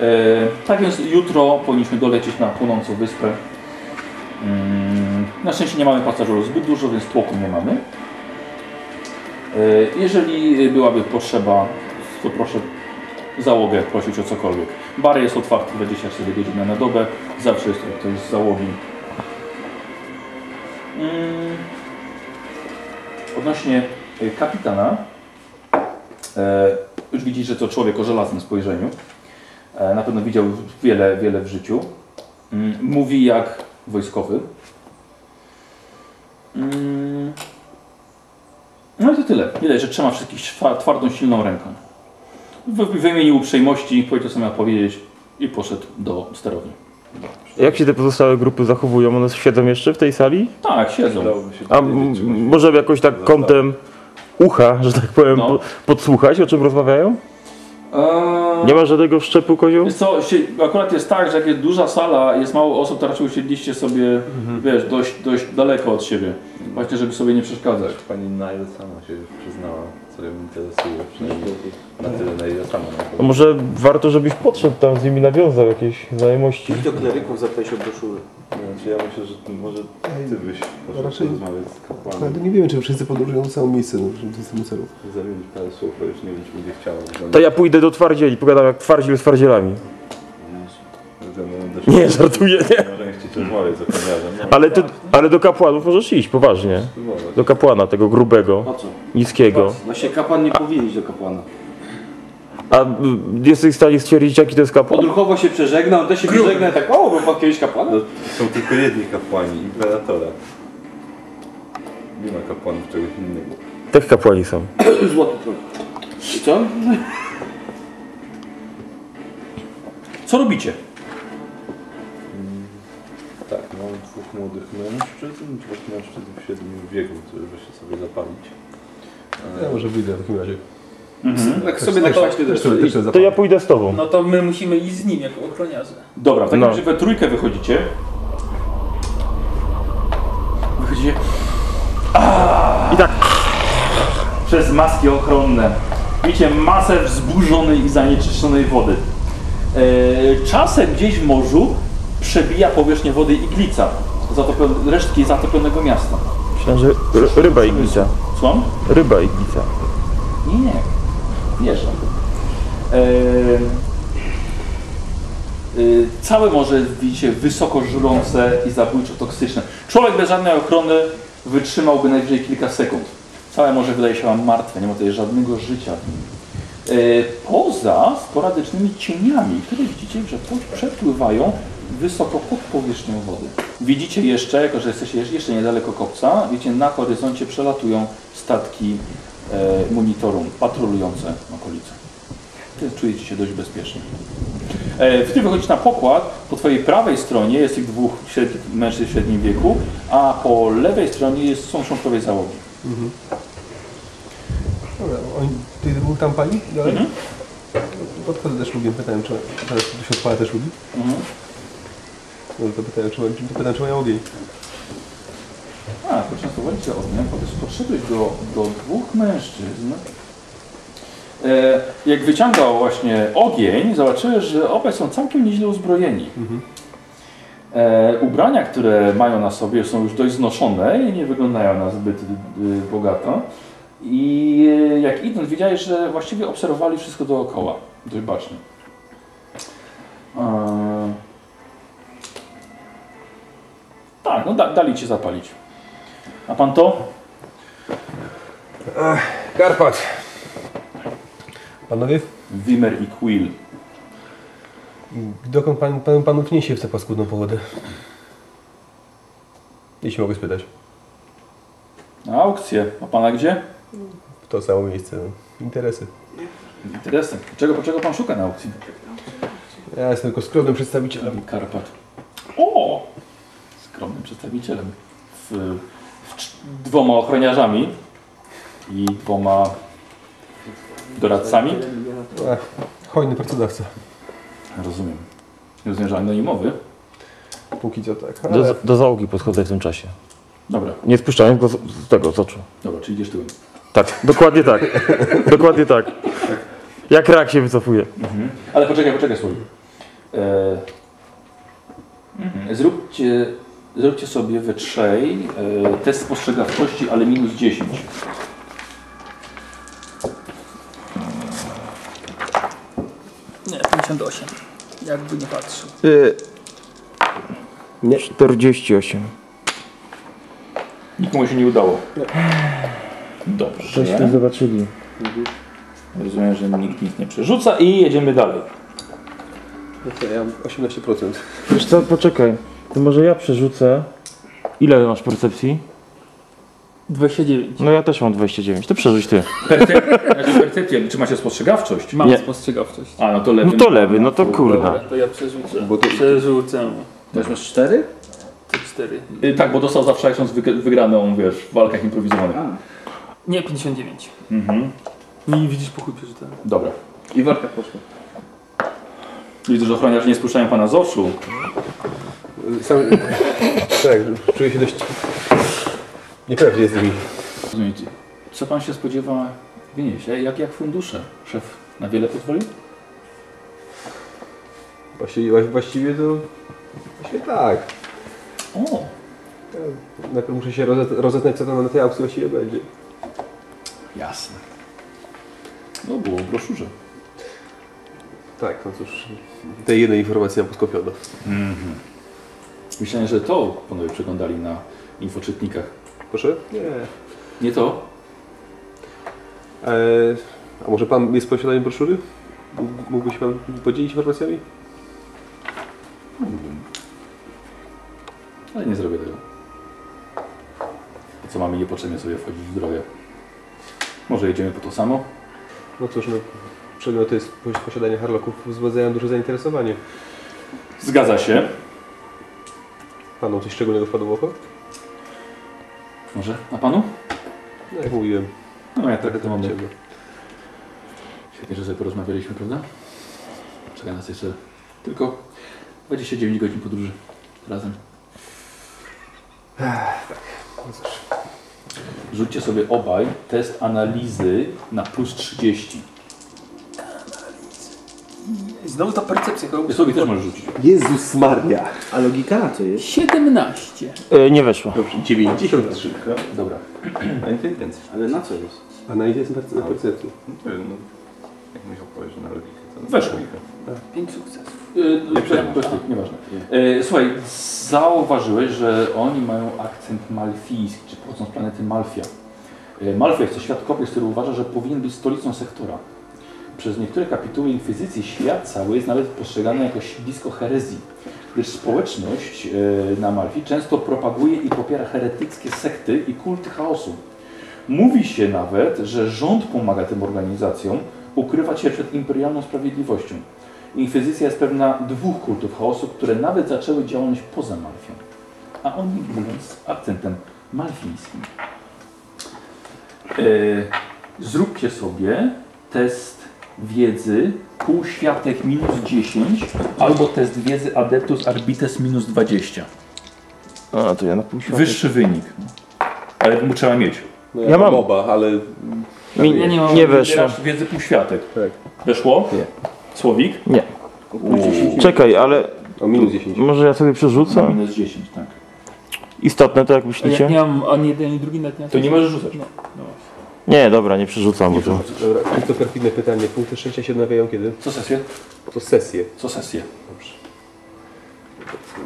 E, tak więc jutro powinniśmy dolecieć na płonącą wyspę. Mm, na szczęście nie mamy pasażerów zbyt dużo, więc tłoku nie mamy. E, jeżeli byłaby potrzeba, to proszę załogę prosić o cokolwiek. Bar jest otwarty 24 godziny na dobę. Zawsze jest ktoś z załogi. Mm, odnośnie e, kapitana. Już widzisz, że to człowiek o żelaznym spojrzeniu. E, na pewno widział wiele, wiele w życiu. Mm, mówi jak wojskowy. Mm. No i to tyle. Widać, że trzyma wszystkich twa- twardą, silną ręką. W, wymienił uprzejmości, powiedział co miał powiedzieć i poszedł do sterowni. Jak się te pozostałe grupy zachowują? One siedzą jeszcze w tej sali? Tak, siedzą. A może jakoś tak kątem ucha, że tak powiem, No. po- podsłuchać, o czym rozmawiają? Eee, Nie ma żadnego szczepu kozioł? Wiesz co, się, akurat jest tak, że jak jest duża sala, jest mało osób, to raczej usiedliście sobie, wiesz, dość, dość daleko od siebie. Właśnie, żeby sobie nie przeszkadzać. Pani Nile sama się już przyznała, ją interesuje, przynajmniej na tyle, na ile sama na To może warto, żebyś podszedł tam z nimi, nawiązał jakieś znajomości. Do kleryków zapytaj się o broszury. Znaczy ja myślę, że może ty byś poszedł raczej- porozmawiać z kapłanem, Ale nie wiemy, czy wszyscy podróżują miejsca, no, do samego celu. zamienić parę słów, bo już nie wiem, czy będzie chciała. To ja pójdę do twardzieli, pogadam jak twardziel z twardzielami. Nie, żartuję, nie. No, Ale, ty, ale do kapłanów możesz iść, poważnie. Do kapłana, tego grubego, Po co? niskiego. Właśnie kapłan nie powinien iść do kapłana. A jesteś w stanie stwierdzić, jaki to jest kapłan? Odruchowo się przeżegna, on też się przeżegna i tak, o, był pan kiedyś kapłanem? No, są tylko jedni kapłani, imperatora. Nie ma kapłanów czegoś innego. Tak kapłani są. [coughs] Złoty tron. I co? Co robicie? Dwóch młodych mężczyzn, dwóch mężczyzn w średnim wieku, którzy się sobie zapalić. Ja może wyjdę w takim razie. Tak sobie na kwaśny Też To ja pójdę z tobą. No to my musimy iść z nim jako ochroniarze. Dobra, w takim No. razie we trójkę wychodzicie. Wychodzicie. I tak. Przez maski ochronne. Widzicie masę wzburzonej i zanieczyszczonej wody. E, czasem gdzieś w morzu przebija powierzchnię wody iglica. Zatopione, resztki zatopionego miasta. Myślałem, że ry- ryba iglica. Słucham? Ryba iglica. Nie, nie. Wierzę. E, y, całe morze widzicie wysoko żrące i zabójczo toksyczne. Człowiek bez żadnej ochrony wytrzymałby najwyżej kilka sekund. Całe morze wydaje się wam martwe, nie ma tutaj żadnego życia w nim. E, poza sporadycznymi cieniami, które widzicie, że przepływają wysoko pod powierzchnią wody. Widzicie jeszcze, jako że jesteście jeszcze niedaleko kopca, widzicie na horyzoncie przelatują statki e, monitorum patrolujące okolice. Ty czujecie się dość bezpiecznie. E, Ty wychodzisz na pokład, po twojej prawej stronie jest tych dwóch średnich, mężczyzn w średnim wieku, a po lewej stronie jest, są członkowie załogi. Dobra, oni, ty dwóch tam? Dalej? Mhm. Podchodzę też lubiem, pytałem, czy teraz tu się odpala też lubi. Mhm. No to pytałem, czy, to pytałem, czy mają ogień. A, to często walicie ognia, potem podszedłeś do, do dwóch mężczyzn. E, jak wyciągał właśnie ogień, zobaczyłeś, że obaj są całkiem nieźle uzbrojeni. E, ubrania, które mają na sobie są już dość znoszone i nie wyglądają na zbyt y, bogato. I e, jak idąc widziałeś, że właściwie obserwowali wszystko dookoła, dość bacznie. E, tak, no da, dali ci zapalić. A pan to? Karpat! Panowie, Wimmer i Quill. dokąd pan, pan, panów niesie w tę paskudną pogodę? Jeśli mogę spytać. Na aukcję. A pana gdzie? W to samo miejsce. Interesy. Interesem. Czego, czego pan szuka na aukcji? Ja jestem tylko skromnym przedstawicielem. Karpat. O! Skromnym przedstawicielem. W, w, dwoma ochroniarzami i dwoma doradcami. Hojny pracodawca. Rozumiem. Rozumiem, że anonimowy. Póki co tak. Ale Do, do załogi podchodzę w tym czasie. Dobra, Nie spuszczałem go z, z tego, z oczu. dobra, czyli idziesz tyłem. Tak, dokładnie tak. [laughs] dokładnie tak. Jak rak się wycofuje. Ale poczekaj, poczekaj, słuchaj. E, mhm. zróbcie, zróbcie sobie we trzej e, test spostrzegawczości, ale minus 10. Nie, 58. Jakby nie patrzył. Nie. 48. Nikomu się nie udało. Dobrze. zobaczyli. Rozumiem, że nikt nic nie przerzuca i jedziemy dalej. no to ja mam 18%. Wiesz co, poczekaj. To może ja przerzucę. Ile masz percepcji? 29. No ja też mam 29. To przerzuć ty. Znaczy percepcja, czy macie spostrzegawczość? Mam Nie. spostrzegawczość. A, no to lewy. No to lewy, no to kurna. To ja przerzucę. Bo to, Przerzucę. Też masz cztery? Te 4. Y, Tak, bo dostał zawsze jakąś wyg- wygraną, wiesz, w walkach improwizowanych. Nie, 59. Mhm. Nie widzisz po chuj przeczytałem. Dobra. I warka poszła. Widzę, że ochroniarze nie spuszczają pana z oczu. Sam, tak, czuję się dość niepewnie z nimi. Co pan się spodziewa wyniesie? Jak, jak fundusze? Szef na wiele pozwolił? Właściwie, właściwie to... Właściwie tak. O, Najpierw muszę się rozet, rozeznać, co tam na tej aukcji właściwie będzie. jasne. No, było w broszurze. Tak, no cóż, tej jednej informacji nam podkopiono. Myślałem, że to panowie przeglądali na infoczytnikach. Proszę? Nie. Nie to? E, a może pan jest posiadaniem broszury? Mógł- Mógłby się pan podzielić informacjami? Mógłbym. Ale nie zrobię tego. Po co mamy niepotrzebnie sobie wchodzić w drogę? Może jedziemy po to samo? No cóż, no, przedmioty z posiadania harloków wzbudzają duże zainteresowanie. Zgadza się. Panu coś szczególnego wpadło w oko? Może? A panu? No jak mówiłem, No ja tak to mamy. ciemno. Świetnie, że sobie porozmawialiśmy, prawda? Czeka nas jeszcze tylko 29 godzin podróży razem. Rzućcie sobie obaj test analizy na plus 30. Znowu ta percepcja. Ty sobie też możesz rzucić. Jezus Maria! A logika na co jest? 17. E, nie weszło. 93. Dobra. A inteligencja. Ale na co jest? A na ile jest perce- percepcji? No, jak musiał powiedzieć na logikę, to Weszło. logika. 5 sukcesów. Yy, nieważne. Yy, słuchaj, zauważyłeś, że oni mają akcent malfijski, czy pochodzą z planety Malfia. Yy, Malfia jest to świat kopiec, który uważa, że powinien być stolicą sektora. Przez niektóre kapituły Inkwizycji świat cały jest nawet postrzegany jako siedlisko herezji, gdyż społeczność yy, na Malfi często propaguje i popiera heretyckie sekty i kulty chaosu. Mówi się nawet, że rząd pomaga tym organizacjom ukrywać się przed imperialną sprawiedliwością. Inkwizycja jest pewna dwóch kultów chaosu, które nawet zaczęły działalność poza Malfią. A oni mówią z akcentem malfińskim. Yy, zróbcie sobie test wiedzy półświatek minus 10 albo test wiedzy Adeptus Arbites minus 20. A, to ja na pół Wyższy wynik. Ale mu trzeba mieć. No, Ja mam. oba, ale Mi, Ja nie mam- nie weszło. Wiedzy półświatek. Tak. Weszło? Nie. Słowik? Nie. Czekaj, ale o minus 10. może ja sobie przerzucę? minus 10, tak. Istotne to jak myślicie? jak nie mam ani jeden, ani drugi, nawet nie To nie możesz rzucać. No. Nie, dobra, nie przerzucam, bo to... Dobra, czysto perfidne pytanie. Punkty szczęścia się odnawiają kiedy? Co sesję? To sesje. Co sesję? Dobrze.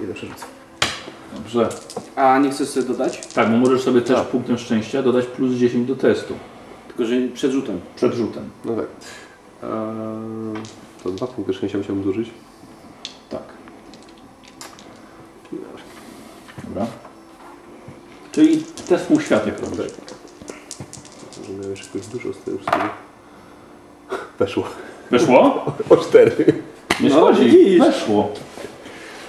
Nie do przerzucenia. Dobrze. A nie chcesz sobie dodać? Tak, bo możesz sobie też punktem szczęścia dodać plus 10 do testu. Tylko, że przed rzutem. Przed rzutem. No tak. Eee, to dwa punkty szczęścia musiałbym zużyć. Tak. Dobra. Czyli test półświatek robisz. Może miałem jeszcze jakoś dużo z tego wszystkiego. Weszło. Weszło? [laughs] O cztery. Nie No, szkodzi. widzisz. Weszło.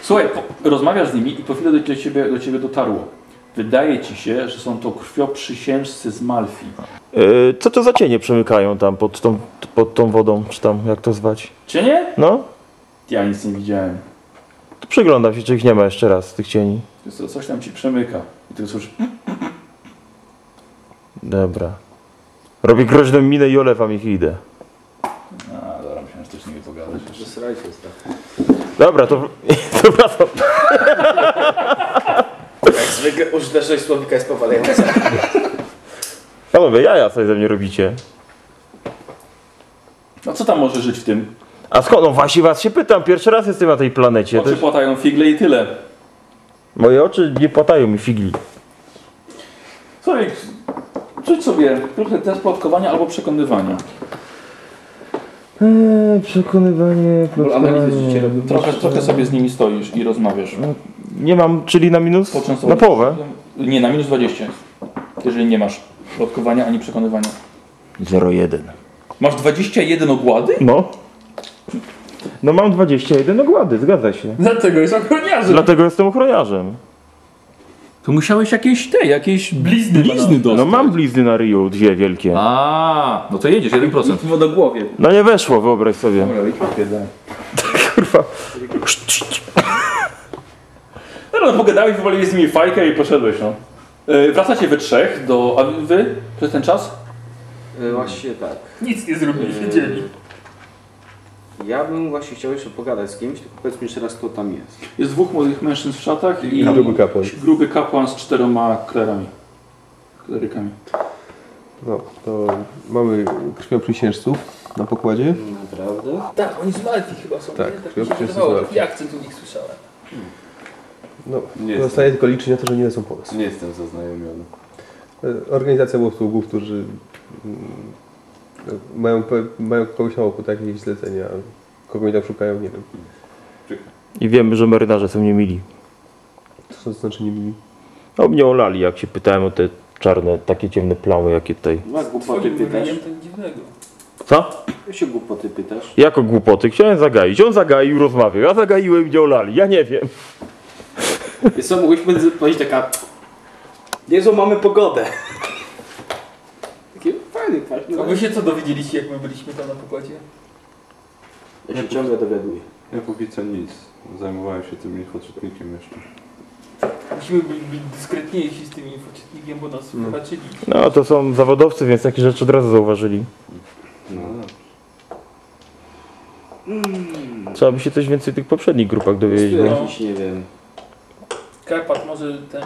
Słuchaj, po, rozmawiasz z nimi i po chwili do, do, ciebie, do ciebie dotarło. wydaje ci się, że są to krwioprzysiężcy z Malfi. Yy, co to za cienie przemykają tam pod tą, pod tą wodą, czy tam jak to zwać? Czy nie? No, Ja nic nie widziałem. to przyglądam się, czy ich nie ma jeszcze raz, tych cieni. Wiesz co, Coś tam ci przemyka. I ty słyszysz, Dobra. Robię groźną minę i olewam ich i idę. a dobra, myślałem, że też nie tak. Dobra, to, [laughs] to wracam. Jak zwykle użyteczność słownika jest popadająca. Panowie, jaja sobie ze mnie robicie. No co tam może żyć w tym? A skąd? No właśnie was się pytam, pierwszy raz jestem na tej planecie. Oczy jest... płatają figle i tyle. Moje oczy nie płatają mi figli. Słuchaj, rzuć sobie trochę test plotkowania albo przekonywania. Eee, przekonywanie, Analizy życie robią. Trochę, trochę sobie z nimi stoisz i rozmawiasz. Nie mam, czyli na minus? Na połowę? Nie, na minus 20. Jeżeli nie masz plotkowania ani przekonywania. 0,1. Masz 21 ogłady? No. No mam 21 ogłady, zgadza się. Dlatego jest ochroniarzem. Dlatego jestem ochroniarzem. To musiałeś jakieś te, jakieś blizny, blizny No dostać. mam blizny na ryju, dwie wielkie. A, no to jedziesz, 1%. W wodogłowie. No nie weszło, wyobraź sobie. Dobra, idź papier, daj. [laughs] Kurwa. No, no pogadałeś, wywaliłeś z nimi fajkę i poszedłeś, no. Yy, wracacie we trzech do... A wy przez ten czas? E, Właśnie tak. Nic nie zrobili, siedzieli. Ja bym właśnie chciał jeszcze pogadać z kimś, tylko powiedz mi jeszcze raz, kto tam jest. Jest dwóch młodych mężczyzn w szatach i gruby kapłan. gruby kapłan z czteroma klerami. Klerykami. No, to mamy krwioprzysiężców na pokładzie. Naprawdę? Tak, oni z Malti chyba są. Tak, nie? tak ja z Malti. taki akcent u nich słyszałem. No, Nie pozostaje tylko liczyć na to, że nie lecą po nas. Nie jestem zaznajomiony. E, Organizacja łowców, którzy mm, mają, mają kogoś na oku, tak, jakieś zlecenia. Kogo oni tam szukają, nie wiem. I wiemy, że marynarze są niemili. Co to znaczy nie mili? No mnie olali, jak się pytałem o te czarne, takie ciemne plamy, jakie tutaj. No, głupoty pytasz? Co? Ja się głupoty pytasz? Jako głupoty. Chciałem zagaić. On zagaił, rozmawiał. Ja zagaiłem i mnie olali. Ja nie wiem. Wiesz co, mogłyśmy z- powiedzieć taka... Niezłą mamy pogodę. Fajny kwaśny. A wy się co dowiedzieliście, jak my byliśmy tam na pokładzie? Ja się ciągle dowiaduję. Ja póki co nic. Zajmowałem się tym infoczytnikiem jeszcze. Musimy być, być dyskretniejsi z tym infoczytnikiem, bo nas wyhaczyli. No to są zawodowcy, więc takie rzeczy od razu zauważyli. No, Trzeba by się coś więcej w tych poprzednich grupach dowiedzieć. No. jakiś, nie wiem... Karpat, może ten,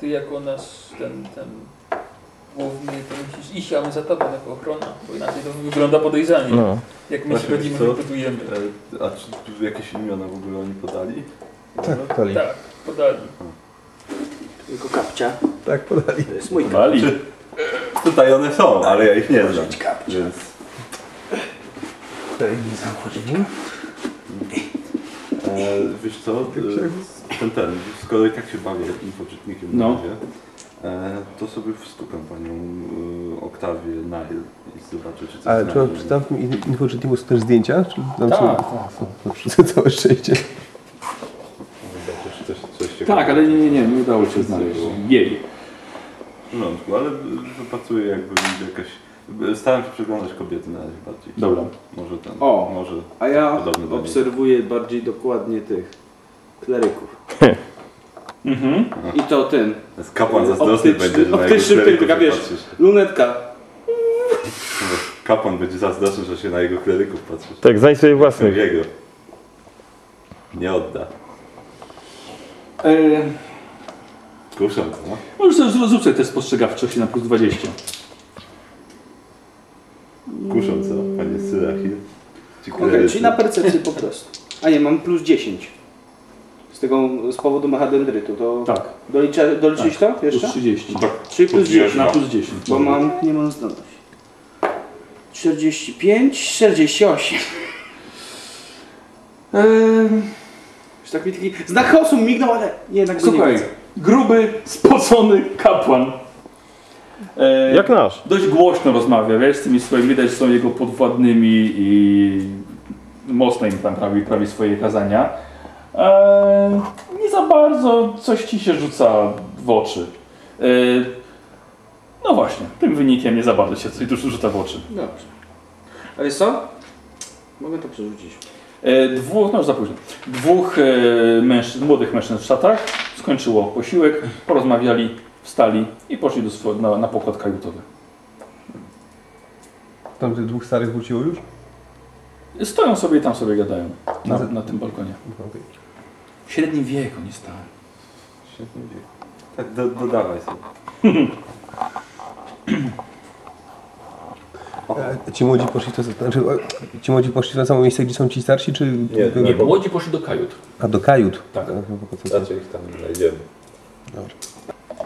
ty jako nasz, ten, ten główny, to musisz iść, a my za tobą jako ochrona, bo inaczej to wygląda podejrzanie. No. Jak my się co? wypytujemy. E, A czy tu jakieś imiona w ogóle oni podali? Tak, podali. Tak, podali. Tylko kapcia. Tak, podali. To jest mój. Czy- Tutaj one są, ale ja ich nie znam. Więc e, wiesz co, e, ten ten, skoro i tak się bawię infoczytnikiem No. na razie, to sobie wstukam panią e, Oktawię Nile i zobaczę czy coś Ale czy znajdę. przy tamtym in- infoczytniku są też zdjęcia? Czy tam Tak, są... tak. Dobrze, to całe szczęście. Czy coś, coś Tak, ale nie, nie, nie, nie udało się znaleźć. Jej. W porządku, ale wypatruję jakby jakaś... Staram się przeglądać kobiety na razie bardziej. Dobra. Może ten, O. może... A ja obserwuję bardziej dokładnie tych kleryków. [laughs] Mhm. I to ten, Z kapłan zazdrosny będzie, że na optyczny jego nie wiesz. patrzysz. lunetka. Kapłan będzie zazdrosny, że się na jego kleryków patrzysz. Tak, znajdź sobie własnych. Jego. Nie odda. E, Kuszam, no. możesz zrób sobie test spostrzegawczości na plus 20. Kuszą, co? Panie Syrachil. Ci Okej, klerycy. czyli na percepcję po prostu. A nie, mam plus 10. Z tego, z powodu mechadendrytu, to Tak. doliczę, doliczyć to jeszcze? Plus 30. Czyli plus 10, Na plus 10. bo mam, nie mam zdolności. 45, 48. Eee, Już tak mi taki znak chaosu mignął, ale jednak nie słuchaj, widzę. gruby, spocony kapłan. E, Jak nasz. Dość głośno rozmawia, wiesz, z tymi swoimi, widać, że są jego podwładnymi i mocno im tam prawi, prawi swoje kazania. Eee, nie za bardzo coś ci się rzuca w oczy. Yy, no właśnie, tym wynikiem nie za bardzo się coś dużo rzuca w oczy. Dobrze. A wiesz co? Mogę to przerzucić. E, Dwóch, no już za późno. Dwóch e, mężczyzn, młodych mężczyzn w szatach skończyło posiłek, porozmawiali, wstali i poszli do swo- na, na pokład kajutowy. Tam tych dwóch starych wróciło już? Stoją sobie i tam sobie gadają na, na tym balkonie. Okej. W średnim wieku, nie stary. Tak, do, dodawaj sobie. Ci młodzi poszli to znaczy, ci młodzi poszli na samo miejsce, gdzie są ci starsi, czy Nie, Nie, młodzi poszli do kajut. a do kajut? Tak. No, co- Raczej ich tam znajdziemy.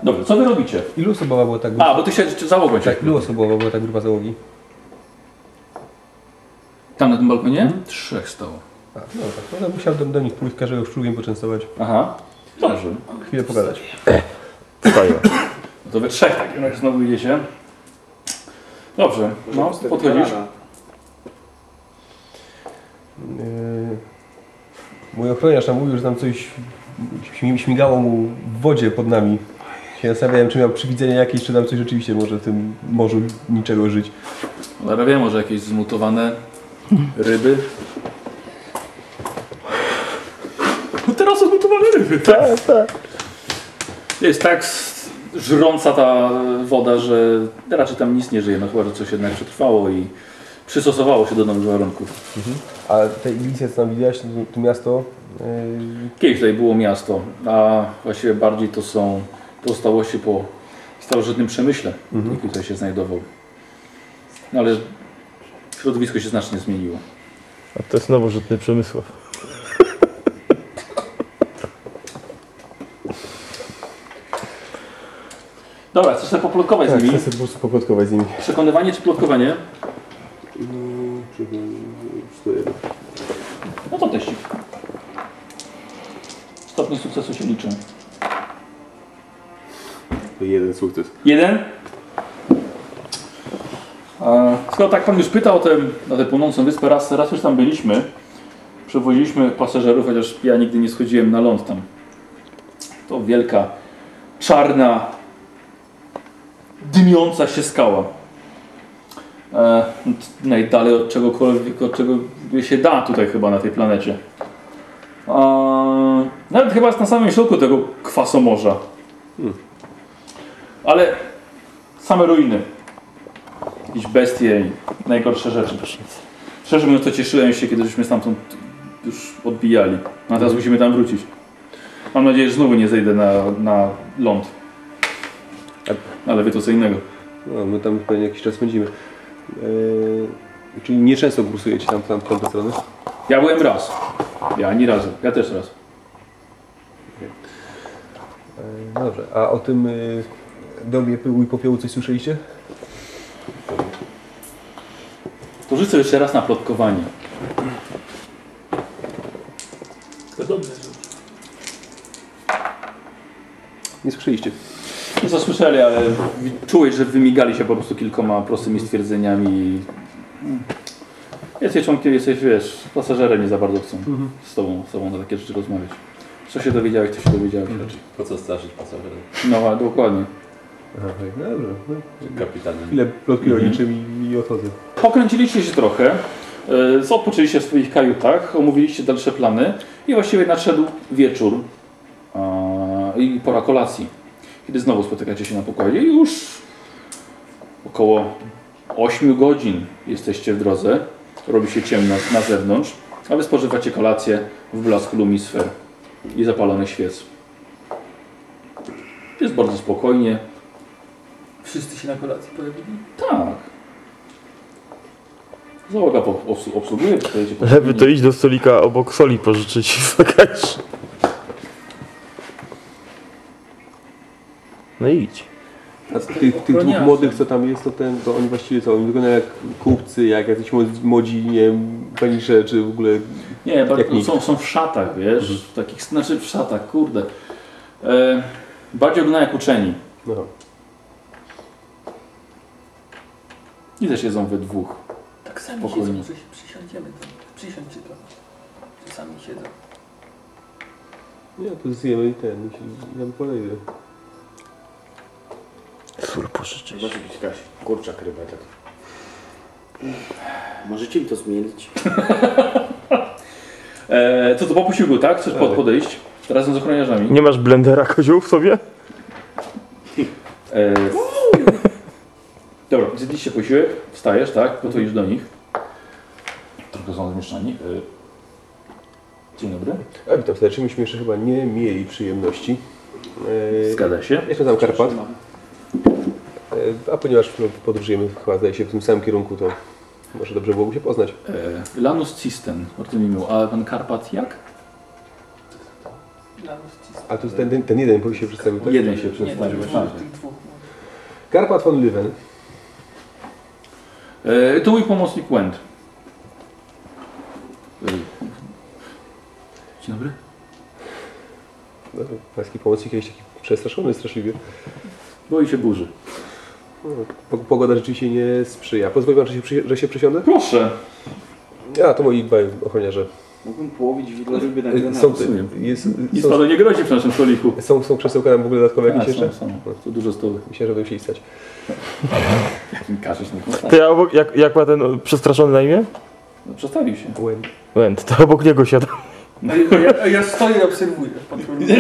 Dobrze, co wy robicie? Ilu osobowa była ta grupa? A, bo ty się czy załogą cię. Tak, ilu osobowa była ta grupa załogi? Tam na tym balkonie? Trzech stało. A, no tak, no to musiał do, nich pójść, każdego szczurkiem poczęstować, Aha. Dobrze. chwilę pogadać. No to we trzech tak, jak znowu idziecie. Dobrze, no, podchodzisz. Yy, mój ochroniarz nam mówił, że tam coś śmi- śmigało mu w wodzie pod nami. Się zastanawiałem, czy miał przywidzenie jakieś, czy tam coś rzeczywiście może w tym morzu niczego żyć. Ale wiem, może jakieś zmutowane ryby. No teraz są zmutowane ryby. [laughs] Tak, tak. Jest tak żrąca ta woda, że raczej tam nic nie żyje. No chyba, że coś jednak przetrwało i przystosowało się do nowych warunków. A te iglice, co tam widziałeś, to, to miasto, yy, Kiedyś tutaj było miasto, a właściwie bardziej to są pozostałości po starożytnym przemyśle, jaki tutaj się znajdował. No ale środowisko się znacznie zmieniło. A to jest nowożytny Przemysław. Dobra, chcesz sobie poplotkować tak, z nimi? chcę sobie po prostu poplotkować z nimi. Przekonywanie czy plotkowanie? No to teścik. Stopnie sukcesu się liczą. To jeden sukces. Jeden. Skoro tak pan już pytał o tę, o tę płonącą wyspę, raz, raz już tam byliśmy. Przewoziliśmy pasażerów, chociaż ja nigdy nie schodziłem na ląd tam. To wielka, czarna, dymiąca się skała. E, najdalej od czegokolwiek, od czego się da tutaj chyba na tej planecie. E, nawet chyba jest na samym środku tego kwasomorza. Ale same ruiny. Jakieś bestie i najgorsze rzeczy. Szczerze mówiąc, to cieszyłem się, kiedy żeśmy stamtąd już odbijali. A teraz musimy tam wrócić. Mam nadzieję, że znowu nie zejdę na, na ląd. Ale wy to co innego. No, my tam pewnie jakiś czas spędzimy. Yy, czyli nieczęsto kursujecie tam, tam w tamtą stronę? Ja byłem raz. Ja ani razu. Ja też raz. Yy, no dobrze, a o tym yy, domie pyłu i popiołu coś słyszeliście? To rzucę jeszcze raz na plotkowanie. Nie słyszeliście. Nie zasłyszeli, ale czułeś, że wymigali się po prostu kilkoma prostymi stwierdzeniami. Jesteś członkiem, jesteś, wiesz, pasażerem nie za bardzo chcą z tobą, z tobą na takie rzeczy rozmawiać. Co się dowiedziałeś, to się dowiedziałeś raczej. Po co straszyć pasażerów? No, a dokładnie. Aha, tak, dobrze. No, Kapitanem. chwilę plotki rolniczym i, i odchodzę. Pokręciliście się trochę, e, odpoczęliście w swoich kajutach, omówiliście dalsze plany i właściwie nadszedł wieczór i pora kolacji. Kiedy znowu spotykacie się na pokładzie i już około 8 godzin jesteście w drodze, robi się ciemno na zewnątrz, a wy spożywacie kolację w blasku lumisfer i zapalonych świec. Jest bardzo spokojnie. Wszyscy się na kolacji pojawili? Tak. Załoga obsługuje, Lewy to idź do stolika obok soli pożyczyć zakać. No idź. A z tych, tych dwóch młodych, co tam jest, to, ten, to oni właściwie co? Oni wyglądają jak kupcy, jak jacyś młodzi, nie wiem, panisze, czy w ogóle... Nie, Jak bardzo, nikt. są, są w szatach, wiesz, w takich, znaczy w szatach, kurde. E, bardziej wyglądają jak uczeni. No. I też jedzą we dwóch. Tak sami Spokojnie. siedzą, przysiądziemy tam. Przysiądźcie tam. Czasami siedzą. Nie, to zjemy i ten, i się- ja podejdę. Sól pożyczyć. Może być jakaś kurczak ryba tak. Możecie mi to zmienić? [laughs] E, co to po posiłku, tak? Chcesz pod, podejść? Razem z ochroniarzami. Nie masz blendera kozioł w sobie? E, [laughs] dobra, zjedliście posiłek, wstajesz, tak? Gotujesz do nich. Trochę są zmieszani. E, dzień dobry. A witam serdecznie, myśmy jeszcze chyba nie mieli przyjemności. E, Zgadza się. Jeszcze znam Karpat. E, a ponieważ no, podróżujemy chyba zdaje się w tym samym kierunku, to może dobrze byłoby się poznać. E, Lanus Cisten, mi miło. A pan Karpat jak? A tu jest ten, ten, jeden, się przedstawił, tak? Jeden się przedstawił. tak. Karpat von Lüwen. E, to mój pomocnik Wend. E, dzień dobry. No, pański pomocnik jakiś taki przestraszony straszliwie. Boi się burzy. No, po- Pogoda rzeczywiście nie sprzyja. Pozwoli pan, że się, przy, że się przysiądę? Proszę. A, to moi dwaj ochroniarze. Mógłbym połowić wieloryby na E, granat. Są, rozumiem. jest, Nic są, panu nie grozi przy naszym stoliku. są, są krzesełka w ogóle dodatkowe jakieś A, jeszcze? są, są. To dużo stoły. Myślę, że będą się stać. Każesz nie Ty, a obok, jak, jak ma ten przestraszony na imię? no, Przestawił się. Łęd. Wend, to obok niego siada. No, Ja, ja stoję i obserwuję.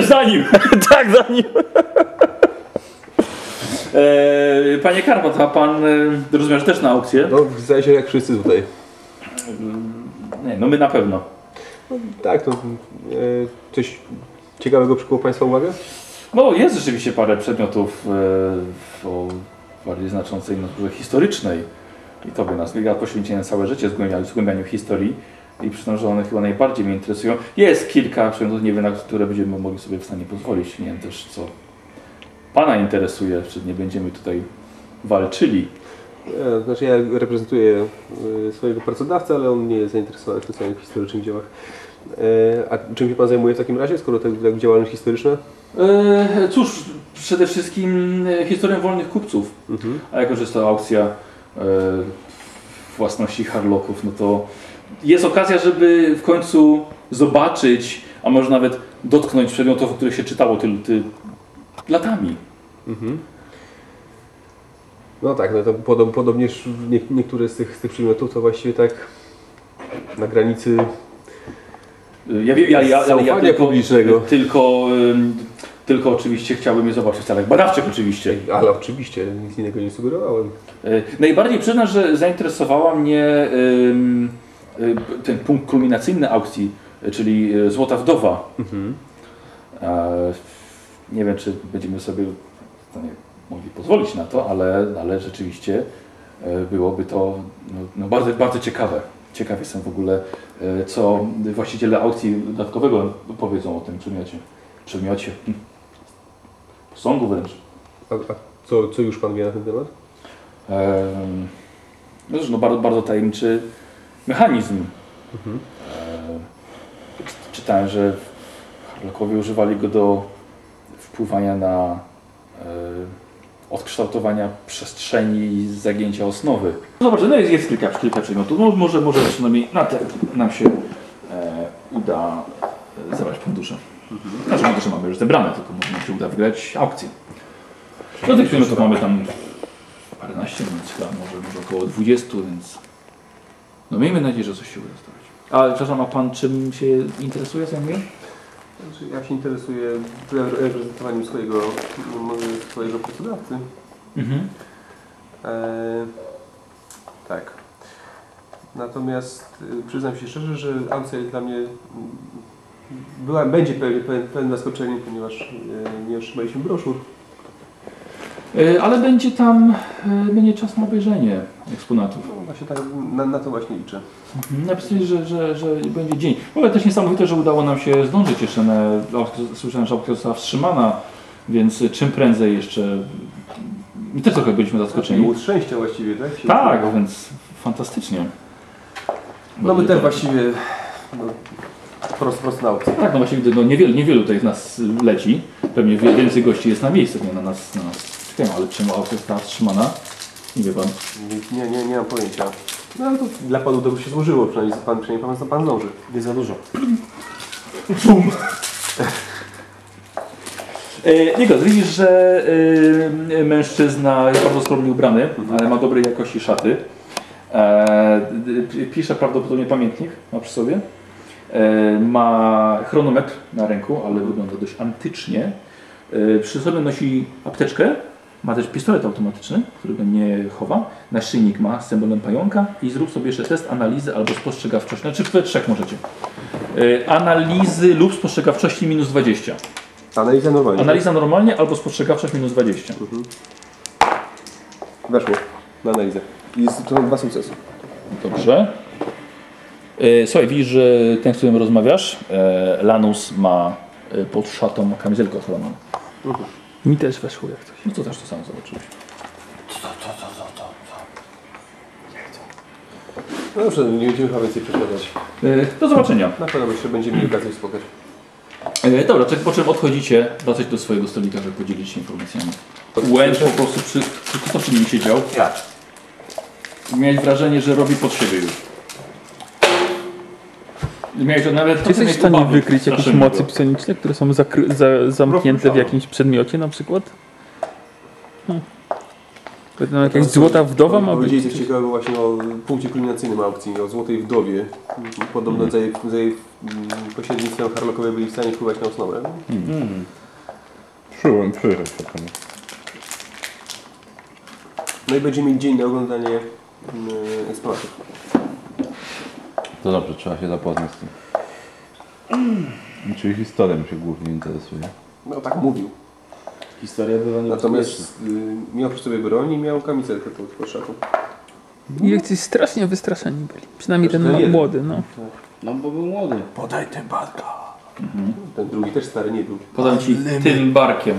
za nim. [laughs] tak, za nim. E, panie Karpat, a pan e, rozumiem, że też na aukcję? No, zdaje się jak wszyscy tutaj. Nie, no my na pewno. Tak, to e, coś ciekawego przykuło Państwa uwagę? No jest rzeczywiście parę przedmiotów e, o bardziej znaczącej naturze historycznej. I to by nas ja poświęciłem całe życie zgłębianiu, zgłębianiu historii. I przyznam, że one chyba najbardziej mnie interesują. Jest kilka przedmiotów, nie wiem, na które będziemy mogli sobie w stanie pozwolić. Nie wiem też, co Pana interesuje, czy nie będziemy tutaj walczyli. Ja, znaczy ja reprezentuję e, swojego pracodawcę, ale on nie jest zainteresowany specjalnie w historycznych dziełach. E, a czym się Pan zajmuje w takim razie, skoro to tak działalność historyczna? E, cóż, przede wszystkim e, historią wolnych kupców. Mhm. A jako, że jest to aukcja e, własności Harlocków, no to jest okazja, żeby w końcu zobaczyć, a może nawet dotknąć przedmiotów, o których się czytało tyl, ty, latami. Mhm. No tak, no to podob, podobnież nie, niektóre z tych, z tych przedmiotów to właściwie tak na granicy Ja, ja, ja, ja Zaufania tylko, publicznego. tylko, tylko oczywiście chciałbym je zobaczyć w celach badawczych oczywiście. Ale oczywiście, nic innego nie sugerowałem. E, Najbardziej przyznam, że zainteresowała mnie e, ten punkt kulminacyjny aukcji, e, czyli Złota Wdowa. E, Nie wiem, czy będziemy sobie w stanie mogli pozwolić na to, ale, ale rzeczywiście e, byłoby to no, no bardzo, bardzo ciekawe. Ciekaw jestem w ogóle, e, co właściciele aukcji dodatkowego powiedzą o tym przedmiocie. Przedmiocie. Hm. Posągu wręcz. A, a co, co już Pan wie na ten temat? Em, No no bardzo, bardzo tajemniczy mechanizm. Mhm. E, Czytałem, że Harlockowie używali go do wpływania na e, odkształtowania przestrzeni i zagięcia osnowy. No Zobacz, no jest, jest kilka, kilka przedmiotów. No, może, może przynajmniej na te nam się e, uda e, zebrać fundusze. Znaczy, fundusze mamy już zebrane, tylko może nam się uda wygrać aukcję. No tych przedmiotów mamy tam paręnaście, więc chyba może, może około 20, więc no miejmy nadzieję, że coś się uda zrobić. A przepraszam, a pan czym się interesuje, zajmuje? Znaczy, ja się interesuję re- reprezentowaniem swojego, swojego pracodawcy. Mhm. E, tak. Natomiast y, przyznam się szczerze, że aukcja jest dla mnie była, będzie pewnie pewien, pewien zaskoczeniem, ponieważ y, nie otrzymaliśmy broszur. E, Ale będzie tam, e, będzie czas na obejrzenie eksponatów. No, właśnie tak, na, na to właśnie liczę. Mhm. Napisali, że, że, że będzie dzień. W ogóle też niesamowite, że udało nam się zdążyć jeszcze na, słyszałem, że aukcja została wstrzymana, więc czym prędzej jeszcze, my też trochę byliśmy zaskoczeni. Było szczęścia właściwie, tak? Się Tak, więc fantastycznie. No my też właściwie no, prosto, prosto na aukcję. Tak, no właśnie widzę, no niewielu, niewielu tutaj z nas leci. Pewnie więcej gości jest na miejscu, nie na nas, na nas czekają, ale czemu aukcja została wstrzymana? Nie wie pan. Nie, nie, nie mam pojęcia. No ale to dla Panu dobrze się złożyło, przynajmniej pan, przynajmniej pan, pan zdąży. Nie za dużo. [clears throat] E, Nikos, widzisz, że e, mężczyzna jest bardzo skromnie ubrany, ale ma dobrej jakości szaty. E, pisze prawdopodobnie pamiętnik, ma przy sobie. E, ma chronometr na ręku, ale wygląda dość antycznie. E, przy sobie nosi apteczkę. Ma też pistolet automatyczny, którego nie chowa. Naszyjnik ma z symbolem pająka i zrób sobie jeszcze test analizy albo spostrzegawczości. Znaczy w trzech możecie. E, analizy lub spostrzegawczości minus 20. Analiza normalnie. Analiza normalnie albo spostrzegawczość minus 20. Weszło na analizę. I jest, to są dwa sukcesy. Dobrze. E, Słuchaj, widzisz, że ten, z którym rozmawiasz, e, Lanus ma e, pod szatą kamizelkę ochronną. Mi też weszło jak coś. No to też to samo zobaczyłeś. No dobrze, nie będziemy chyba więcej przeszkadzać. E, Do zobaczenia. Na pewno jeszcze będziemy mieli okazję spotkać. E, Dobra, tak po czym odchodzicie, wracać do swojego stolika, żeby podzielić się informacjami. Łęcz po prostu przy, przy, kto przy nim siedział. Ja. Miałeś wrażenie, że robi pod siebie już. Miałeś to nawet Czy jesteś w stanie wykryć jakieś mocy psioniczne, które są za, zamknięte w jakimś przedmiocie na przykład? Hmm. Pewno jakaś złota wdowa ma być? coś ciekawego właśnie o punkcie kulminacyjnym aukcji, o Złotej Wdowie. Podobno za jej, za jej mm, pośrednictwem Harlockowie byli w stanie wpływać na osnowę. Przyłem, przyjechać potem. No i będziemy mieli dzień na oglądanie mm, eksponatów. To dobrze, trzeba się zapoznać z tym. Czyli historią się głównie interesuje. No tak mówił. Historia była Natomiast y, miał przy sobie broń i miał kamizelkę pod, pod szatą. I jacyś strasznie wystraszeni byli. Przynajmniej Zresztą ten jeden. młody, no. No bo był młody. Podaj ten barka. Ten drugi też stary nie był. Podam ci tym barkiem.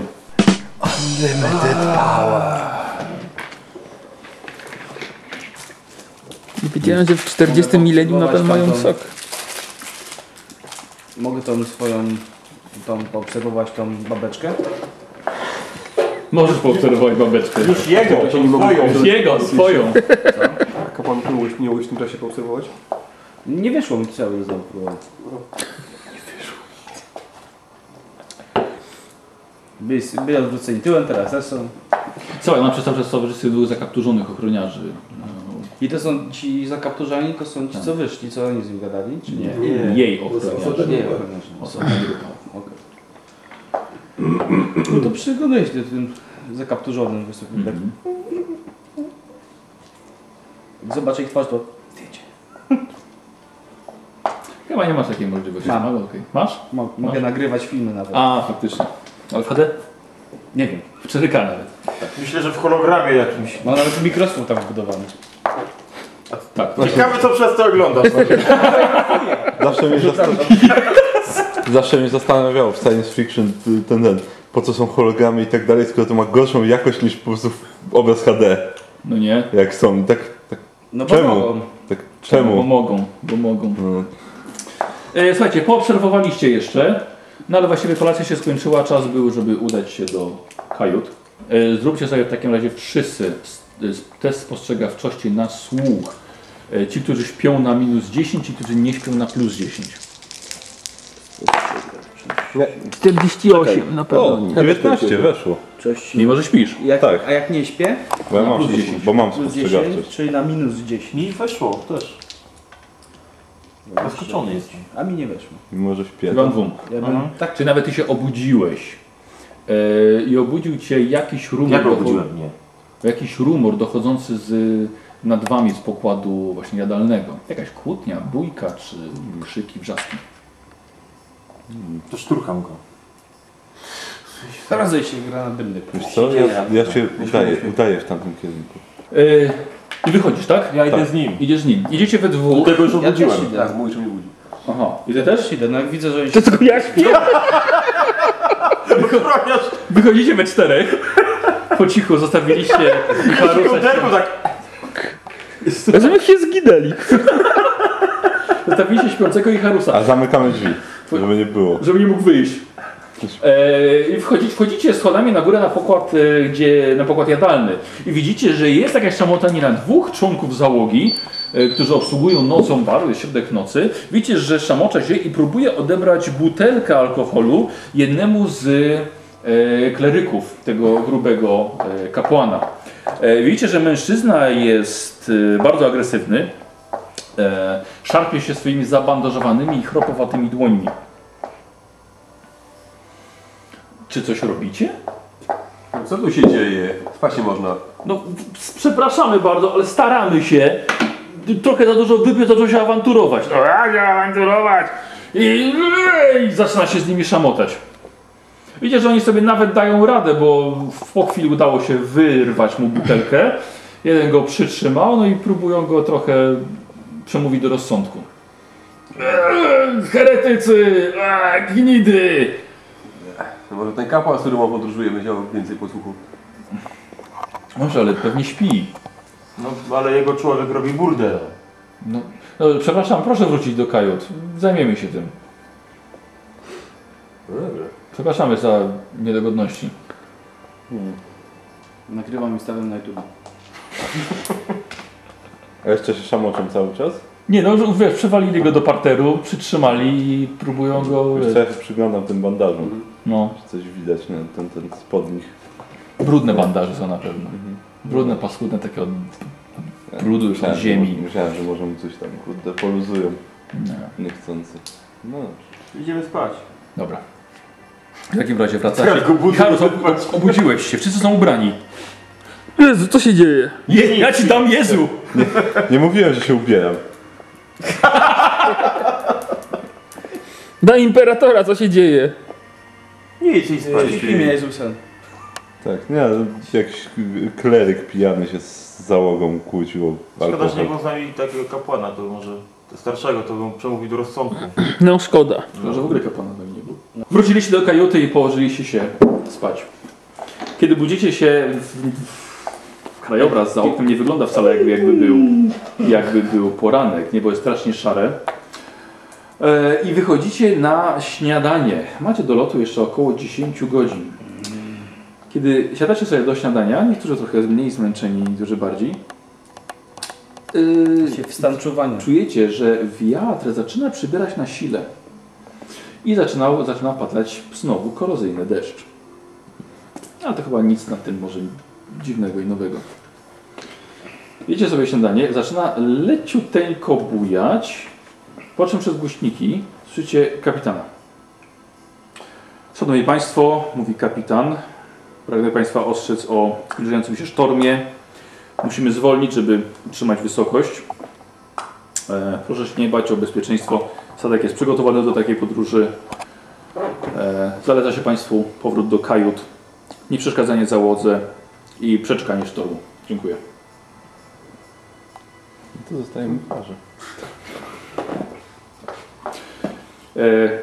Nie wiedziałem, że w 40 milenium nadal mają sok. Mogę tą swoją, tą, poobserwować tą babeczkę? Możesz poobserwować babeczkę. Już jego, to nie swoją. Jego, swoją. Kapłan, nie mogłeś, nie mogłeś w tym czasie poobserwować? Nie wyszło mi cały znowu. Byli, byli odwróceni tyłem, teraz też są. Słuchaj, ona przez cały czas w towarzystwie dwóch zakapturzonych ochroniarzy. No, I to są ci zakapturzani, to są ci co wyszli, co oni z nim gadali, czy nie? nie, jej ochroniarze. Nie, ochroniarze. Osobna grupa. Okej. No to przyglądaj się tym zakapturzonym wysokim Mhm. Zobaczę ich twarz, to Chyba nie masz takiej możliwości. Mam. ale okej. Masz? mo- mogę nagrywać filmy nawet. A, faktycznie. Ale HD? Nie wiem. W 4K nawet. Myślę, że w hologramie jakimś. Mam nawet mikrofon tam wbudowany. Tak. Ciekawe co przez to oglądasz. Zawsze mnie, zastan- Zawsze mnie zastanawiało w science fiction ten, ten, po co są hologramy i tak dalej, skoro to ma gorszą jakość niż po prostu obraz HD, No nie? jak są. Tak, tak, No bo Czemu? mogą. tak Bo czemu? mogą, bo mogą. No. E, słuchajcie, poobserwowaliście jeszcze, no ale właściwie kolacja się skończyła, czas był, żeby udać się do kajut. E, zróbcie sobie w takim razie wszyscy s- test spostrzegawczości na słuch. E, ci, którzy śpią na minus 10, ci, którzy nie śpią na plus 10. 48 na pewno O, nie. 19 weszło. Cześć. Mimo, że śpisz. Jak, Tak. A jak nie śpię? Bo ja mam, plus spos- 10. bo mam Plus 10, spostrzegawczość. czyli na minus 10. Mi weszło też. Zaskoczony jestem. A mi nie weszło. Mimo, że śpię. Chyba dwóm. Ja bym, tak, Czy nawet ty się obudziłeś e, i obudził cię jakiś rumor, Ja go docho- obudziłem, nie. jakiś rumor dochodzący z nad wami z pokładu właśnie jadalnego. Jakaś kłótnia, bójka czy krzyki, wrzaski. To szturcham go. teraz się gra na bylny. Wiesz co, ja, ja się udaję, udaję w tamtym kierunku. E, I wychodzisz, tak? Ja idę Tak. z nim. Idziesz z nim. Idziecie we Do dwóch. tego już Ja też obudziłem. idę. Tak, mówisz, że mnie budzi. Aha. I ty też? Idę, no jak widzę, że oni To tylko ja śpię. Wychodzicie we czterech. Po cichu zostawiliście. Kołderku tak. Żeby się zginęli. Zostawiliście śpiącego Icharusa. A zamykamy drzwi, żeby nie było. żeby nie mógł wyjść. E, I wchodzi, wchodzicie schodami na górę na pokład, e, gdzie, na pokład jadalny i widzicie, że jest jakaś szamotanina dwóch członków załogi, e, którzy obsługują nocą bar, jest środek nocy. Widzicie, że szamocza się i próbuje odebrać butelkę alkoholu jednemu z kleryków, tego grubego e, kapłana. E, widzicie, że mężczyzna jest e, bardzo agresywny. E, szarpie się swoimi zabandażowanymi i chropowatymi dłońmi. Czy coś robicie? Co tu się dzieje? Spać nie można. No, przepraszamy bardzo, ale staramy się. Trochę za dużo wypił, zaczął się awanturować. No, się awanturować? I, I zaczyna się z nimi szamotać. Widzicie, że oni sobie nawet dają radę, bo po chwili udało się wyrwać mu butelkę. Jeden go przytrzymał, no i próbują go trochę przemówić do rozsądku. Eee, Heretycy! Eee, Gnidy! No może ten kapłan, z którym on podróżuje, będzie miał więcej posłuchu. Może, ale pewnie śpi. No, ale jego człowiek robi burdel. No, no, przepraszam, proszę wrócić do kajut. Zajmiemy się tym. No dobra. Przepraszamy za niedogodności. Nagrywam i stawiam na YouTube. A jeszcze się szamoczą cały czas? Nie no, że, wiesz, przewalili go do parteru, przytrzymali i próbują go... Wiesz co, ja się przyglądam tym bandażom. No, Czy coś widać, nie? Ten, ten spod nich. brudne bandaże są na pewno. Brudne, paskudne, takie od brudu już od ziemi. Myślałem, że może mu coś tam kurde poluzują. Nie. Niechcący. No Idziemy spać. Dobra. W takim razie wracacie. Karol, ob- obudziłeś się, wszyscy są ubrani. Jezu, co się dzieje? Je, ja ci dam Jezu! Nie mówiłem, że się ubieram. Da imperatora, co się dzieje? Nie idź i spać. Śpi mnie Jezusem. Tak, nie, jakiś kleryk pijany się z załogą kłócił o Szkoda, że nie było z nami takiego kapłana, to może starszego, to bym przemówił do rozsądku. No szkoda. Może w ogóle kapłana nie. Wróciliście do kajuty i położyliście się spać. Kiedy budzicie się, w, w krajobraz za oknem nie wygląda wcale jakby, jakby, był, jakby był poranek. Niebo jest strasznie szare. E, I wychodzicie na śniadanie. Macie do lotu jeszcze około 10 godzin. Kiedy siadacie sobie do śniadania, niektórzy trochę mniej zmęczeni, niektórzy bardziej, e, Się w stan czuwania. czujecie, że wiatr zaczyna przybierać na sile i zaczynał, zaczyna padać znowu korozyjny deszcz. Ale to chyba nic na tym może dziwnego i nowego. Wiecie sobie śniadanie, zaczyna leciuteńko bujać, po czym przez głośniki słyszycie kapitana. Szanowni Państwo, mówi kapitan, pragnę Państwa ostrzec o zbliżającym się sztormie. Musimy zwolnić, żeby utrzymać wysokość. E, proszę się nie bać o bezpieczeństwo. Statek jest przygotowany do takiej podróży. E, zaleca się Państwu powrót do kajut, nieprzeszkadzanie załodze i przeczekanie sztormu. Dziękuję. To zostajemy w parze. E,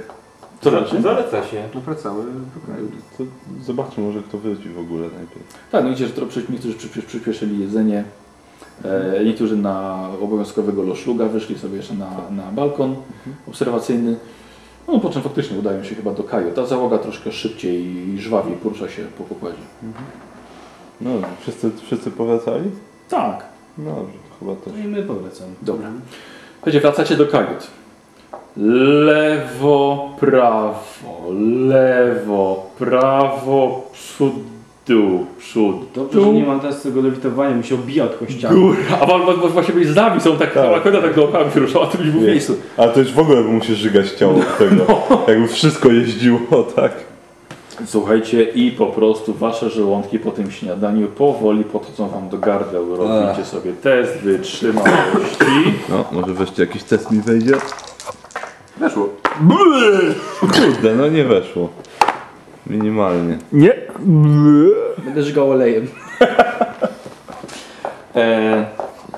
co znaczy? Zaleca się. No wracamy do kraju. To zobaczmy, może kto wróci w ogóle najpierw. Tak, no widzicie, że niektórzy przyspie- przyspieszyli jedzenie. E, niektórzy na obowiązkowego loszluga wyszli sobie jeszcze na, na balkon obserwacyjny. No po czym faktycznie udają się chyba do kaju. Ta załoga troszkę szybciej i żwawiej porusza się po pokładzie. No, wszyscy, wszyscy powracali? Tak, No dobrze, to chyba też. No i my powracamy. Dobra. Słuchajcie, wracacie do kajut. Lewo, prawo, lewo, prawo, przód, dół, przód, Dobrze, że nie mam teraz tego lewitowania, mi się obija od kościoła. góra. A wa- właśnie byś z nami są tak, Tak. tak. tak dookoła się ruszała, to byś był w miejscu. Ale to już w ogóle musisz żygać ciało do tego. Jakby wszystko jeździło, tak? Słuchajcie, i po prostu wasze żołądki po tym śniadaniu powoli podchodzą wam do gardeł. Robicie sobie test wytrzymałości. No, może wreszcie jakiś test mi wejdzie? Weszło. Kurde, no nie weszło. Minimalnie. Nie? Będę żygał olejem. [laughs] E,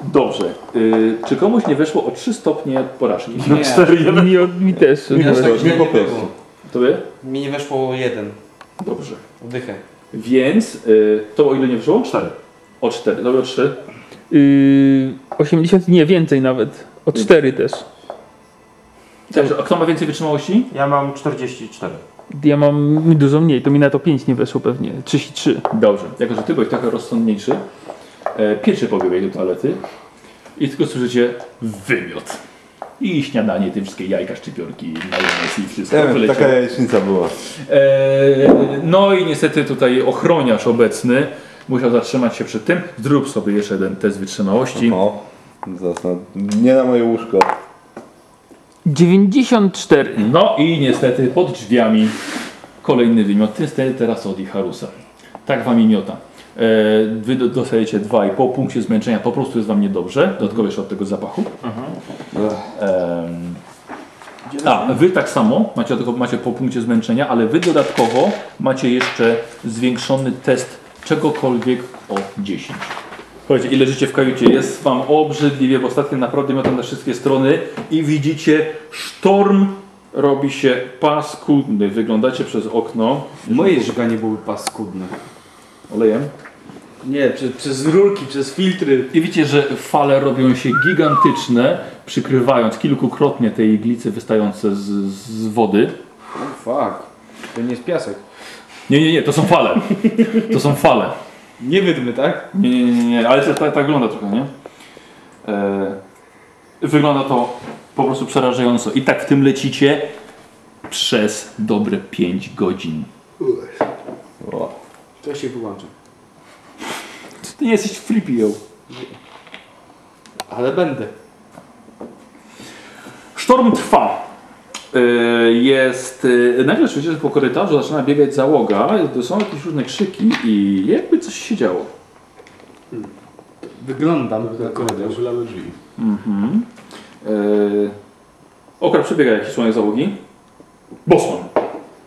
dobrze. Y, czy komuś nie weszło o 3 stopnie porażki? Nie, Mi, mi też. Mi, tak po, mi po nie prostu. Tobie? mi nie weszło o jeden. Dobrze. Wdychę. Więc y, to o ile nie wyszło? 4. O 4. Dobra, 3. Yy, 80, nie więcej nawet. O 4 też. Dobrze, a kto ma więcej wytrzymałości? Ja mam 44. Ja mam dużo mniej, to mi na to 5 nie weszło pewnie. 33. Dobrze. Jako, że ty byłeś trochę rozsądniejszy, e, pierwszy pobiegłeś do toalety i tylko słyszycie wymiot. I śniadanie, te wszystkie jajka, szczypiorki, majonez i wszystko Nie wiem, wyleciało. taka jajecznica była. Eee, no i niestety tutaj ochroniarz obecny musiał zatrzymać się przed tym. Zrób sobie jeszcze jeden test wytrzymałości. O, zaraz na, nie na moje łóżko. 94. No i niestety pod drzwiami kolejny wymiot. Niestety teraz od Harusa. Tak wam miota. Eee, wy do- dostajecie 2,5 punkcie zmęczenia, po prostu jest wam niedobrze. Dodatkowo jeszcze od tego zapachu. A, wy tak samo macie, tylko macie po punkcie zmęczenia, ale wy dodatkowo macie jeszcze zwiększony test czegokolwiek o 10. Słuchajcie, ile życie w kajucie jest wam obrzydliwie, bo ostatnio naprawdę miotam na wszystkie strony i widzicie sztorm robi się paskudny. Wyglądacie przez okno Moje żyganie były paskudne. olejem Nie, przez, przez rurki, przez filtry. i widzicie, że fale robią się gigantyczne, przykrywając kilkukrotnie te iglice wystające z, z wody. Oh fuck. To nie jest piasek. Nie, nie, nie, to są fale. To są fale. Nie wydmy, tak? Nie, nie, nie, nie, ale to, tak, tak wygląda trochę, nie? E, wygląda to po prostu przerażająco. I tak w tym lecicie przez dobre 5 godzin. To ja się wyłączę. Ty nie jesteś flipio. Ale będę. Sztorm trwa. E, Jest. e, Nagle słyszycie, że po korytarzu zaczyna biegać załoga. Są jakieś różne krzyki i jakby coś się działo. Wyglądam na korytarz. Uchylamy drzwi. Mhm. E, Okra przebiega jakiś członek załogi. Bosman.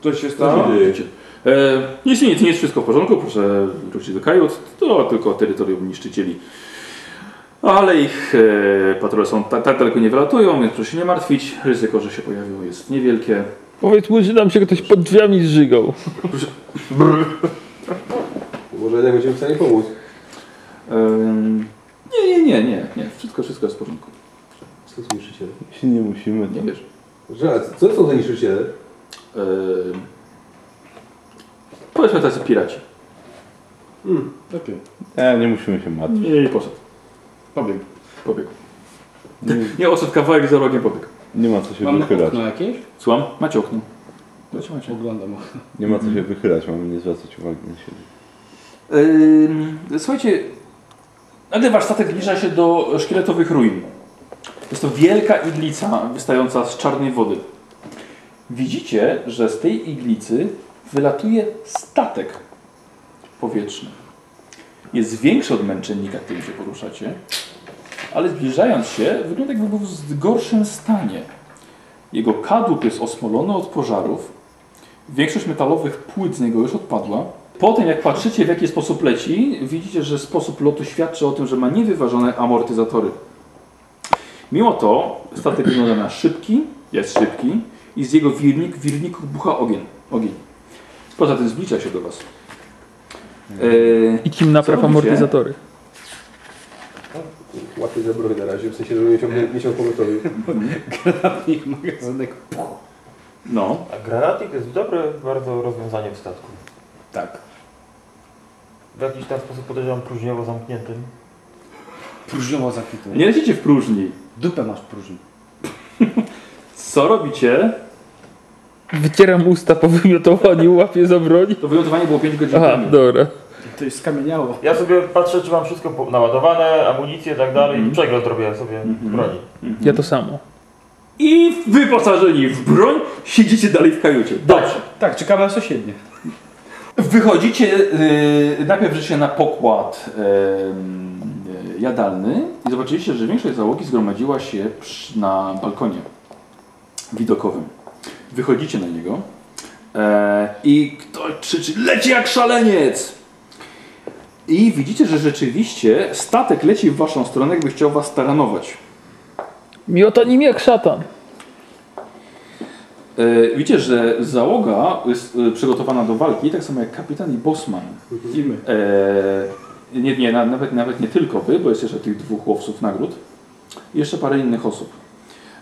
Co się stało? Wiecie. E, nic, nic, nie jest wszystko w porządku, proszę wrócić do kajut. To tylko terytorium niszczycieli. Ale ich e, patrole są tak, tak daleko nie wylatują, więc proszę się nie martwić. Ryzyko, że się pojawią jest niewielkie. Powiedz mu, że nam się ktoś pod drzwiami zżygał. Może jednak będziemy w stanie pomóc. Em, nie, nie, nie, nie, nie. Wszystko, wszystko jest w porządku. Co to niszczyciele? Jeśli nie musimy, Nie to... wiesz. Że, co są te niszczyciele? Em, powiedzmy tacy piraci. Hmm. Okej. Nie, nie musimy się martwić. I poszedł. Pobiegł. Pobiegł. Nie, odszedł kawałek za rogiem, pobiegł. Nie ma co się Mam wychylać. okno jakieś? Słucham? Macie okno. Macie, macie. Oglądam okno. Nie ma co się wychylać, mamy nie zwracać uwagi na siebie. Ym, słuchajcie, nagle wasz statek zbliża się do szkieletowych ruin. Jest to wielka iglica wystająca z czarnej wody. Widzicie, że z tej iglicy wylatuje statek powietrzny. Jest większy od męczennika, którym się poruszacie, ale zbliżając się, wygląda jakby był w gorszym stanie. Jego kadłub jest osmolony od pożarów, Większość metalowych płyt z niego już odpadła. Po tym jak patrzycie w jaki sposób leci, widzicie, że sposób lotu świadczy o tym, że ma niewyważone amortyzatory. Mimo to statek wygląda na szybki, jest szybki i z jego wirnik, wirników bucha ogień. ogień. Poza tym zbliża się do Was. Eee, I kim napraw amortyzatory. Łatwiej za broń na razie, w sensie, żeby mieć, mieć ją pogotowie. Ich magazynek. no, A granatnik jest dobre bardzo rozwiązanie w statku. tak. W jakiś tam sposób podejrzewam próżniowo zamkniętym. Próżniowo zakwitło. Nie lecicie w próżni. Dupę masz próżni. [laughs] Co robicie? Wycieram usta po wymiotowaniu, łapię za broń. To wylądowanie było 5 godzin Aha, temu. dobra. To już skamieniało. Ja sobie patrzę, czy mam wszystko naładowane, amunicję i tak dalej i przegląd robię sobie broni. Ja to samo. I wyposażeni w broń siedzicie dalej w kajucie. Dobrze. Tak, czekamy na sąsiednie. Wychodzicie, yy, najpierw wreszcie na pokład yy, jadalny i zobaczyliście, że większość załogi zgromadziła się przy, na balkonie widokowym. Wychodzicie na niego e, i ktoś krzyczy, leci jak szaleniec! I widzicie, że rzeczywiście statek leci w waszą stronę, jakby chciał was taranować. Miota nim jak szatan. E, widzicie, że załoga jest e, przygotowana do walki, tak samo jak kapitan i bosman. I my. E, nie, nie, na- nawet, nawet nie tylko wy, bo jest jeszcze tych dwóch łowców nagród. I jeszcze parę innych osób.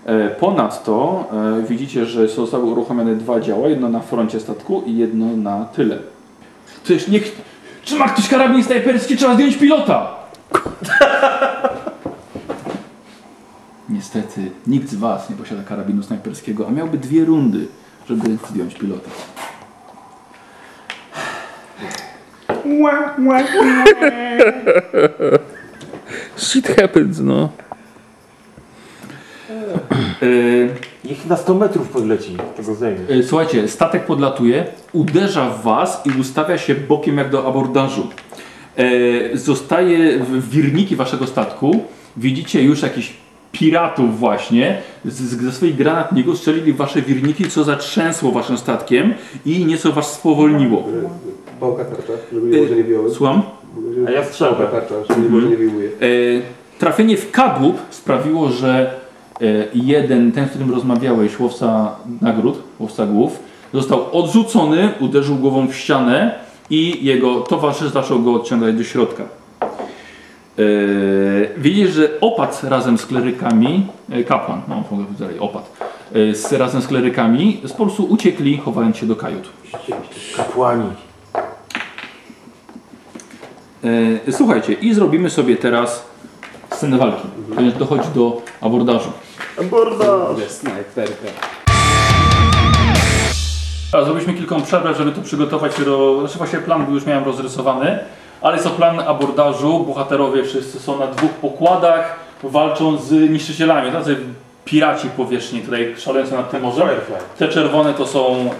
E, ponadto e, widzicie, że zostały uruchomione dwa działa, jedno na froncie statku i jedno na tyle. Przecież niech... Czy ma ktoś karabin snajperski? Trzeba zdjąć pilota! [laughs] Niestety nikt z Was nie posiada karabinu snajperskiego, a miałby dwie rundy, żeby zdjąć pilota. [laughs] Shit happens, no. Yy, Niech na 100 metrów podleci, tego zdejmie. yy, słuchajcie, statek podlatuje, uderza w Was i ustawia się bokiem jak do abordażu. Yy, zostaje w wirniki Waszego statku. Widzicie już jakichś piratów właśnie. Z, z, ze swoich granatników strzelili w Wasze wirniki, co zatrzęsło Waszym statkiem i nieco Was spowolniło. Pałka tarcza, żeby nie było, że nie wyjąłem. Słucham? A ja strzelbę. Pałka tarcza, żeby nie było, że nie wyjmuję. E, trafienie w kadłub sprawiło, że e, jeden, ten, z którym rozmawiałeś, łowca nagród, łowca głów, został odrzucony, uderzył głową w ścianę i jego towarzysz zaczął go odciągać do środka. E, widzisz, że opad razem z klerykami, e, kapłan, no mogę powiedzieć e, z, razem z klerykami z po prostu uciekli, chowając się do kajut. Kapłani. E, Słuchajcie, i zrobimy sobie teraz scenę walki. Dochodzi do abordażu. Snajperka. A zrobiliśmy kilka przerwę, żeby tu przygotować się do... Znaczy właśnie plan był już miałem rozrysowany, ale jest to plan abordażu. Bohaterowie wszyscy są na dwóch pokładach, walczą z niszczycielami. Tacy piraci powierzchni tutaj szalejący nad tym morzem. Te czerwone to są,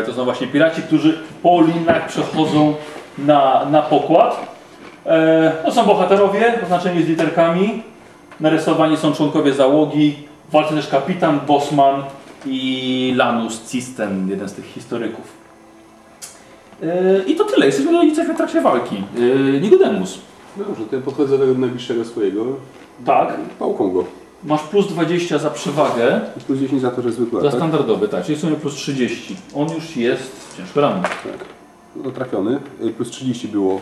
e, to są właśnie piraci, którzy po linach przechodzą na, na pokład. E, to są bohaterowie, oznaczeni z literkami. Narysowani są członkowie załogi. Walczy też kapitan, Bosman i Lanus Cisten, jeden z tych historyków. E, I to tyle. Jesteśmy, jesteśmy w trakcie walki. E, Nicodemus. No dobrze, to ja podchodzę do najbliższego swojego. Tak. Pałką go. Masz plus 20 za przewagę. Plus 10 za to, że zwykła, Za tak? standardowy, tak. Czyli w sumie plus 30. On już jest ciężko ranny. Tak. No trafiony. Y, Plus 30 było.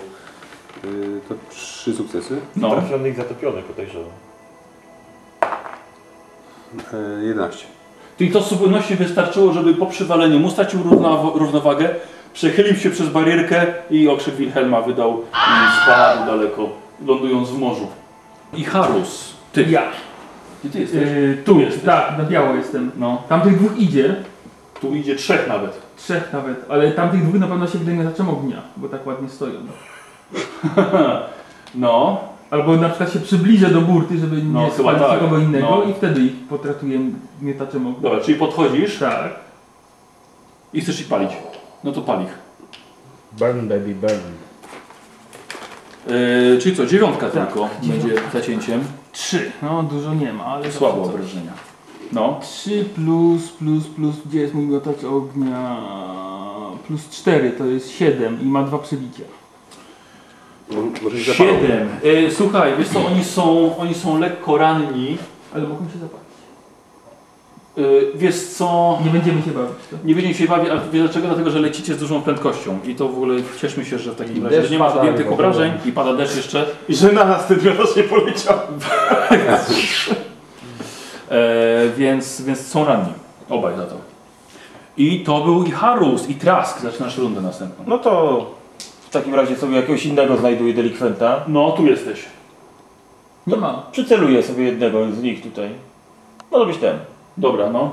y, To 3 sukcesy. No. Trafionych zatopionych podejrzewam. Y, 11. Czyli to z zupełności wystarczyło, żeby po przywaleniu mu stracił równow- równowagę, przechylił się przez barierkę i okrzyk Wilhelma wydał i spadł daleko, lądując w morzu. I Harus, ty. Ja. Gdzie ty jesteś? Yy, tu jest, tak, na biało jestem. No, Tamtych dwóch idzie, tu idzie trzech nawet. trzech nawet, ale tamtych dwóch na pewno się wydaje miotaczem ognia, bo tak ładnie stoją. [laughs] No, Albo na przykład się przybliżę do burty, żeby nie No, spalić tak. nikogo innego No. i wtedy ich potratuję miotaczem ognia. dobra, czyli podchodzisz Tak. i chcesz ich palić. No to pal ich. Burn baby burn. Yy, czyli co, dziewiątka Tak, tylko będzie zacięciem. Trzy. No dużo nie ma, ale Słabo obrażenia. No, 3 plus, plus, plus, gdzie jest mój miotacz ognia? Plus 4 to jest 7 i ma dwa przebicia. No, Może się zapalą. Siedem. Yy, słuchaj, wiesz co, oni są, oni są lekko ranni. Ale mogą się zapalić. Yy, wiesz co, Nie będziemy się bawić. To. nie będziemy się bawić, ale wiesz dlaczego? Dlatego, że lecicie z dużą prędkością i to w ogóle cieszmy się, że w takim razie deszcz nie ma pada, zdjętych bo- obrażeń i pada deszcz jeszcze, I że na nas ten miotacz nie poleciał. [laughs] e, więc, więc są ranni. Obaj za to. I to był i Harus, i Trask. Zaczynasz rundę następną. No to w takim razie sobie jakiegoś innego znajduję delikwenta. No, tu jesteś. Nie ma. Przyceluję sobie jednego z nich tutaj. Może być ten. Dobra, no.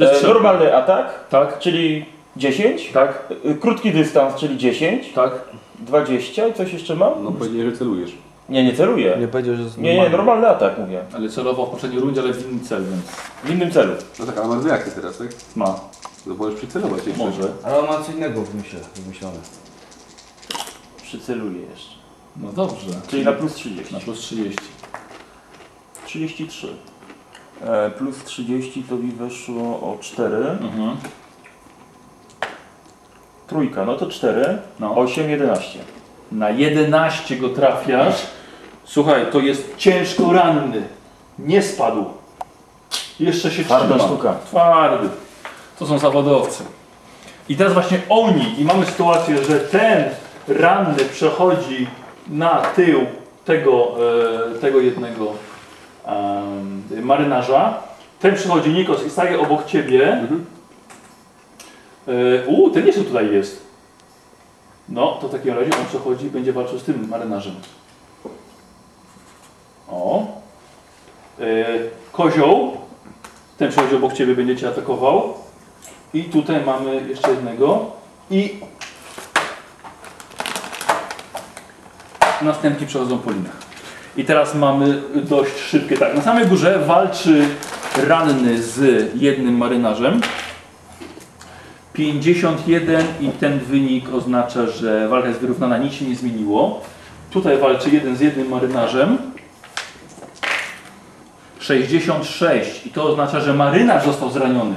E, normalny atak, Tak, czyli 10. tak, E, Krótki dystans, czyli 10. tak. 20 i coś jeszcze mam? No powiedzieli, że celujesz. Nie, nie celuję. Nie powiedział, że jest Nie, nie, normalny atak mówię. Ale celował w poprzedniej rundzie, ale w inny cel, więc W innym celu. No tak, ale ma dwie akcje teraz, tak? ma. No możesz przycelować jeszcze. Może. Ale on ma co innego w myśle, wymyślone. Przyceluję jeszcze. No dobrze. Czyli na plus 30. Na plus 30. 33. E, plus 30 to mi weszło o 4. Mhm. Trójka, no to 4. No. 8, 11. Na 11 go trafiasz. Słuchaj, to jest ciężko ranny. Nie spadł. Jeszcze się Twarda trzyma. sztuka. Twardy. To są zawodowcy. I teraz właśnie oni, i mamy sytuację, że ten ranny przechodzi na tył tego, e, tego jednego marynarza. Ten przychodzi Nikos i staje obok ciebie. Mhm. E, U, ten jeszcze tutaj jest. No, to w takim razie on przechodzi i będzie walczył z tym marynarzem. O. E, kozioł. Ten przychodzi obok ciebie, będzie cię atakował. I tutaj mamy jeszcze jednego. I następni przechodzą po linach. I teraz mamy dość szybkie. Tak, na samej górze walczy ranny z jednym marynarzem. 51 i ten wynik oznacza, że walka jest wyrównana, nic się nie zmieniło. Tutaj walczy jeden z jednym marynarzem. 66 i to oznacza, że marynarz został zraniony.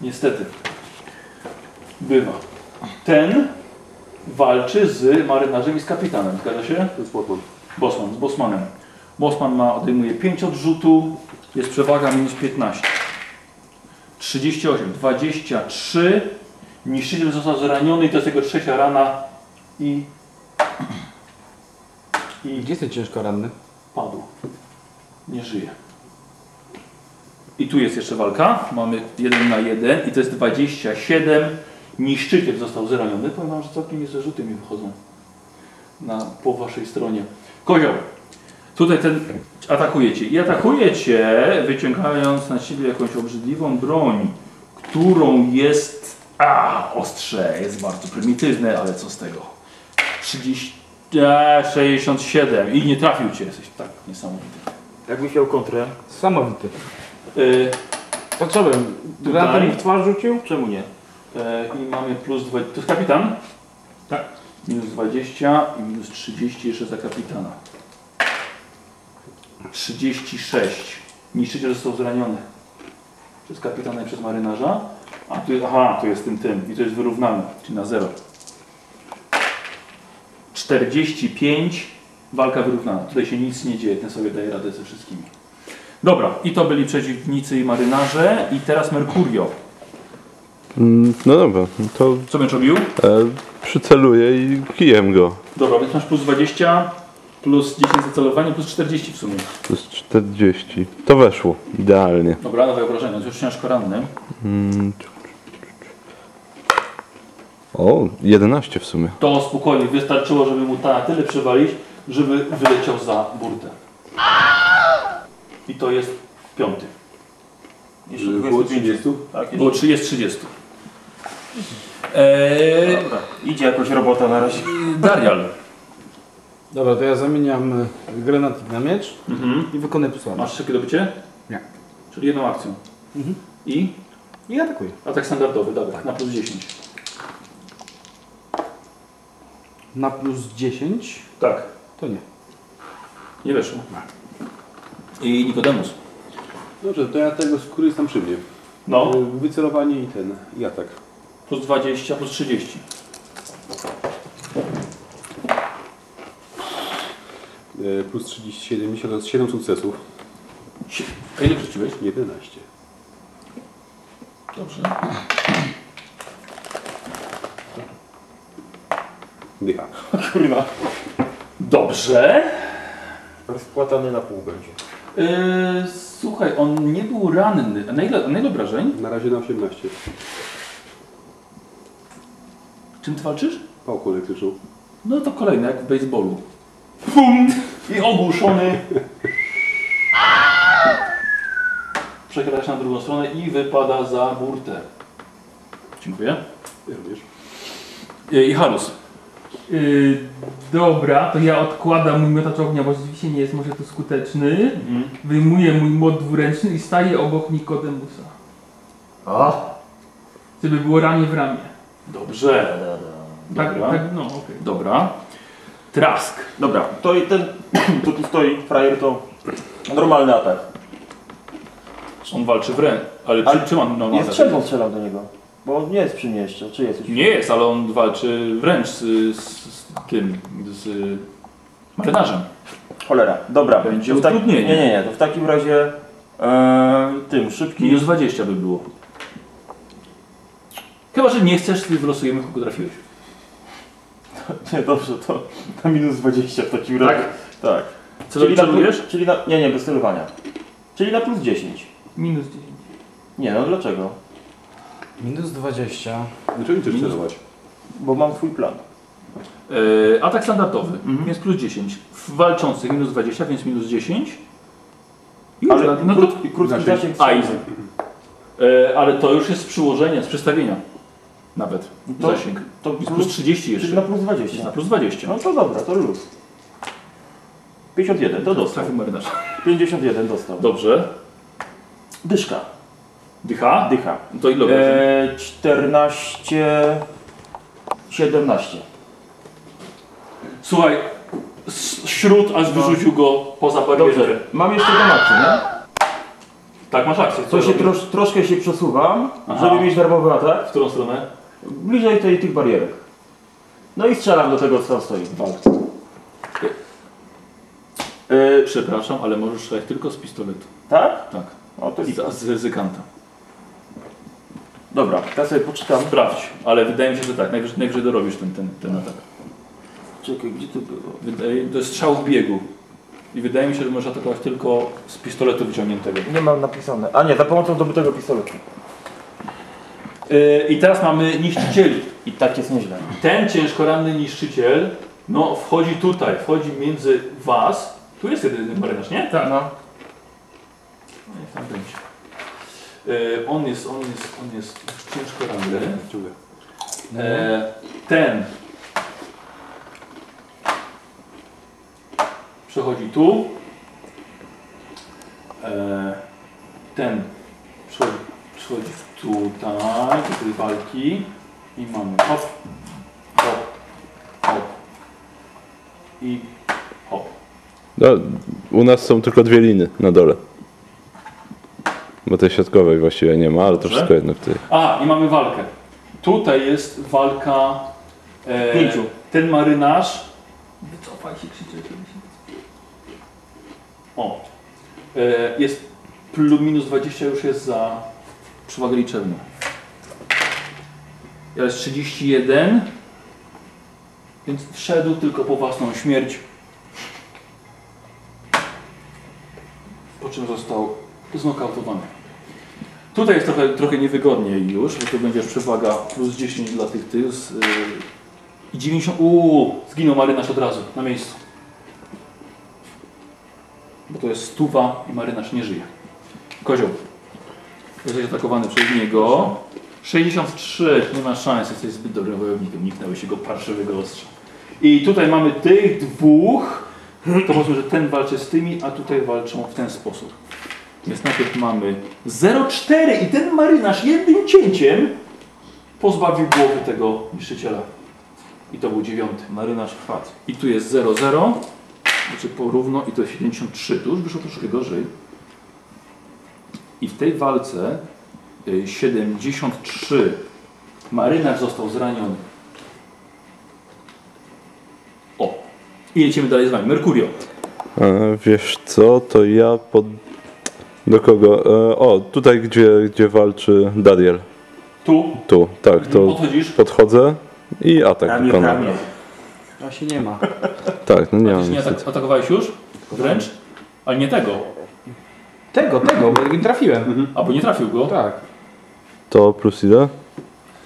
Niestety. Bywa. Ten walczy z marynarzem i z kapitanem. Zgadza się? To jest Bosman. Bosman, z Bosmanem. Bosman ma, odejmuje 5 odrzutu, jest przewaga minus 15. 38, 23. Niszczyciel został zraniony i to jest jego trzecia rana i, i Gdzie jesteś ciężko ranny? padł. Nie żyje. I tu jest jeszcze walka. Mamy 1 na 1 i to jest 27. Niszczyciel został zraniony. Powiem wam, że całkiem niezłe rzuty mi wychodzą na, po waszej stronie. Kozioł. Tutaj ten atakuje cię. I atakuje cię wyciągając na siebie jakąś obrzydliwą broń, którą jest... A, ostrze. Jest bardzo prymitywne, ale co z tego? 30... A, 67 i nie trafił cię. Jesteś tak niesamowity. Jakbyś miał kontrę, Samowity. Yy, To co bym? Granatem w twarz rzucił? czemu nie? E, I mamy plus 20. To jest kapitan? Tak. Minus 20 i minus 30 jeszcze za kapitana. 36. Niszczyciel został zraniony. Przez kapitana i przez marynarza. A tu jest, aha, tu jest tym tym. I to jest wyrównane, czyli na 0. 45. Walka wyrównana. Tutaj się nic nie dzieje. Ten sobie daje radę ze wszystkimi. Dobra, i to byli przeciwnicy i marynarze. I teraz Merkurio. No dobra, no to Co będziesz robił? e, przyceluję i kijem go. Dobra, więc masz plus 20, plus 10 za celowanie, plus 40 w sumie. To jest 40. To weszło, idealnie. Dobra, nowe obrażenia, to już ciężko ranny. Mm. O, 11 w sumie. To spokojnie, wystarczyło, żeby mu ta tyle przewalić, żeby wyleciał za burtę. I to jest piąty. Jeszcze Było 25. 30? Tak. 3, jest 30. Eee, Dobra. Idzie jakoś robota na razie. Darial. Dobra, to ja zamieniam y, granat na miecz Mhm. i wykonuję posłanie. Masz szybkie dobycie? Nie. Czyli jedną akcją. Mhm. I I atakuję. atak standardowy, dobra, na plus 10. Na plus 10 Tak, to nie. nie weszło. I Nikodemus. Dobrze, to ja tego skóry jest tam przy mnie. No, Y, Wycelowanie i ten, i atak. Plus 20, plus 30. Y, Plus 30, 70, to jest 7 sukcesów. A ile rzuciłeś? 11. Dobrze. Dycha. [laughs] Kurwa. Dobrze. Rozpłatany na pół będzie. Yy, słuchaj, on nie był ranny. A na ile, na ile obrażeń? Na razie na 18. Czym ty walczysz? Pałką elektryczną. No to kolejny, jak w baseballu. Bum! I ogłuszony. Przechyla się na drugą stronę i wypada za burtę. Dziękuję. Ja również. Yy, I Halus. Yy, dobra, to ja odkładam mój miotacz ognia, bo rzeczywiście nie jest może to skuteczny. Mhm. Wyjmuję mój młot dwuręczny i staję obok Nikodemusa. Żeby było ramię w ramię. Dobrze. Tak, Dobra. tak no okej. Dobra. Trask. Dobra, to i ten, [clears throat] co tu stoi, frajer, to normalny atak. On walczy w rę. Ale czy, Ale czym on no, Nie ma strzelbą strzelał do niego. Bo on nie jest przy mnie jeszcze, czy jest? Nie jest, ale on walczy wręcz z, z, z tym, z marynarzem. Cholera, dobra. Będzie To w tak- utrudnienie. Nie, nie, nie, to w takim razie e, tym, szybki. Minus 20 by było. Chyba, że nie chcesz, ty wylosujemy, kogo trafiłeś. [laughs] Nie, dobrze, to na minus 20 w takim razie. Tak. Co czyli, na, celujesz? plus- czyli na, nie, nie, bez celowania. Czyli na plus 10. Minus 10. Nie, no dlaczego? Minus 20. Dlaczego nie chcesz celować? Bo mam twój plan. E, atak standardowy, więc plus 10. W walczących minus 20, więc minus 10. I Ale już, no to, krótki, krótki zasięg a, i, e, ale to już jest z przyłożenia, z przestawienia. Nawet. To- Zasięg. To Jest plus 30 Czyli jeszcze. na plus Jest 20. na plus 20. No to dobra, to luz. 51, to dostał. Trafił marynarz. 51 dostał. Dobrze. Dyszka. Dycha? Dycha. To ile obrażeń? E, 14, 17. Słuchaj, śród aż wyrzucił go poza. Dobrze, mam jeszcze tą akcję, nie? Tak, masz akcję. To się robisz? trosz, troszkę się przesuwam, Aha. żeby mieć darmowy atak. W którą stronę? Bliżej tej, tych barierek. No i strzelam do tego, co tam stoi. E, Przepraszam, ale możesz strzelać tylko z pistoletu. tak? Tak. O, to lipa. Z, z ryzykanta. Dobra, ja sobie poczytam. Sprawdź, ale wydaje mi się, że tak. Najwyżej, najwyżej dorobisz ten, ten, ten atak. Czekaj, gdzie to było? Wydaje, to jest strzał w biegu. I wydaje mi się, że możesz atakować tylko z pistoletu wyciągniętego. Nie mam napisane. A nie, za pomocą dobytego pistoletu. Yy, I teraz mamy niszczycieli. I tak jest nieźle. Ten ciężko ranny niszczyciel, no wchodzi tutaj, wchodzi między was. Tu jest jeden marynarz, nie? Tak. No. No niech tam będzie. Yy, on jest, on jest, on jest ciężko ranny. E, ten przechodzi tu. E, ten przechodzi, przechodzi tutaj, do tej walki. I mamy hop, hop, hop i hop. No, u nas są tylko dwie liny na dole. Bo tej środkowej właściwie nie ma, ale to Dobrze. wszystko jedno w tej. A, i mamy walkę. Tutaj jest walka. E, Pięciu. Ten marynarz. Wycofaj się, się- O. E, jest plus minus 20 już jest za przewagę liczebną. Jest 31. Więc wszedł tylko po własną śmierć. Po czym został znokautowany. Tutaj jest trochę, trochę niewygodniej już, bo tu będzie przewaga plus 10 dla tych tych. Yy, I 90. Uuu, zginął marynarz od razu, na miejscu. Bo to jest stuwa i marynarz nie żyje. Kozioł. Jesteś atakowany przez niego. 63, nie ma szans, jesteś zbyt dobrym wojownikiem, niknęłeś jego parszywego ostrza. I tutaj mamy tych dwóch, to powiedzmy, że ten walczy z tymi, a tutaj walczą w ten sposób. Więc najpierw mamy 0,4 i ten marynarz jednym cięciem pozbawił głowy tego niszczyciela. I to był dziewiąty. Marynarz chwat. I tu jest 0,0, znaczy porówno i to jest 73. Tu już wyszło troszkę gorzej. I w tej walce y, 73 marynarz został zraniony. O! I jedziemy dalej z wami. Merkurio. E, wiesz co, to ja pod... Do kogo? E, o, tutaj gdzie, gdzie walczy Dariel. Tu Tu, tak, to podchodzisz. podchodzę i atak Ramię wykonam. ramię. A się nie ma. Tak, no nie A mam ty się nie niestety. atak atakowałeś już? Wręcz? Ale nie tego. Tego, tego, bo nie trafiłem. A bo nie trafił go. Tak. To plus ile?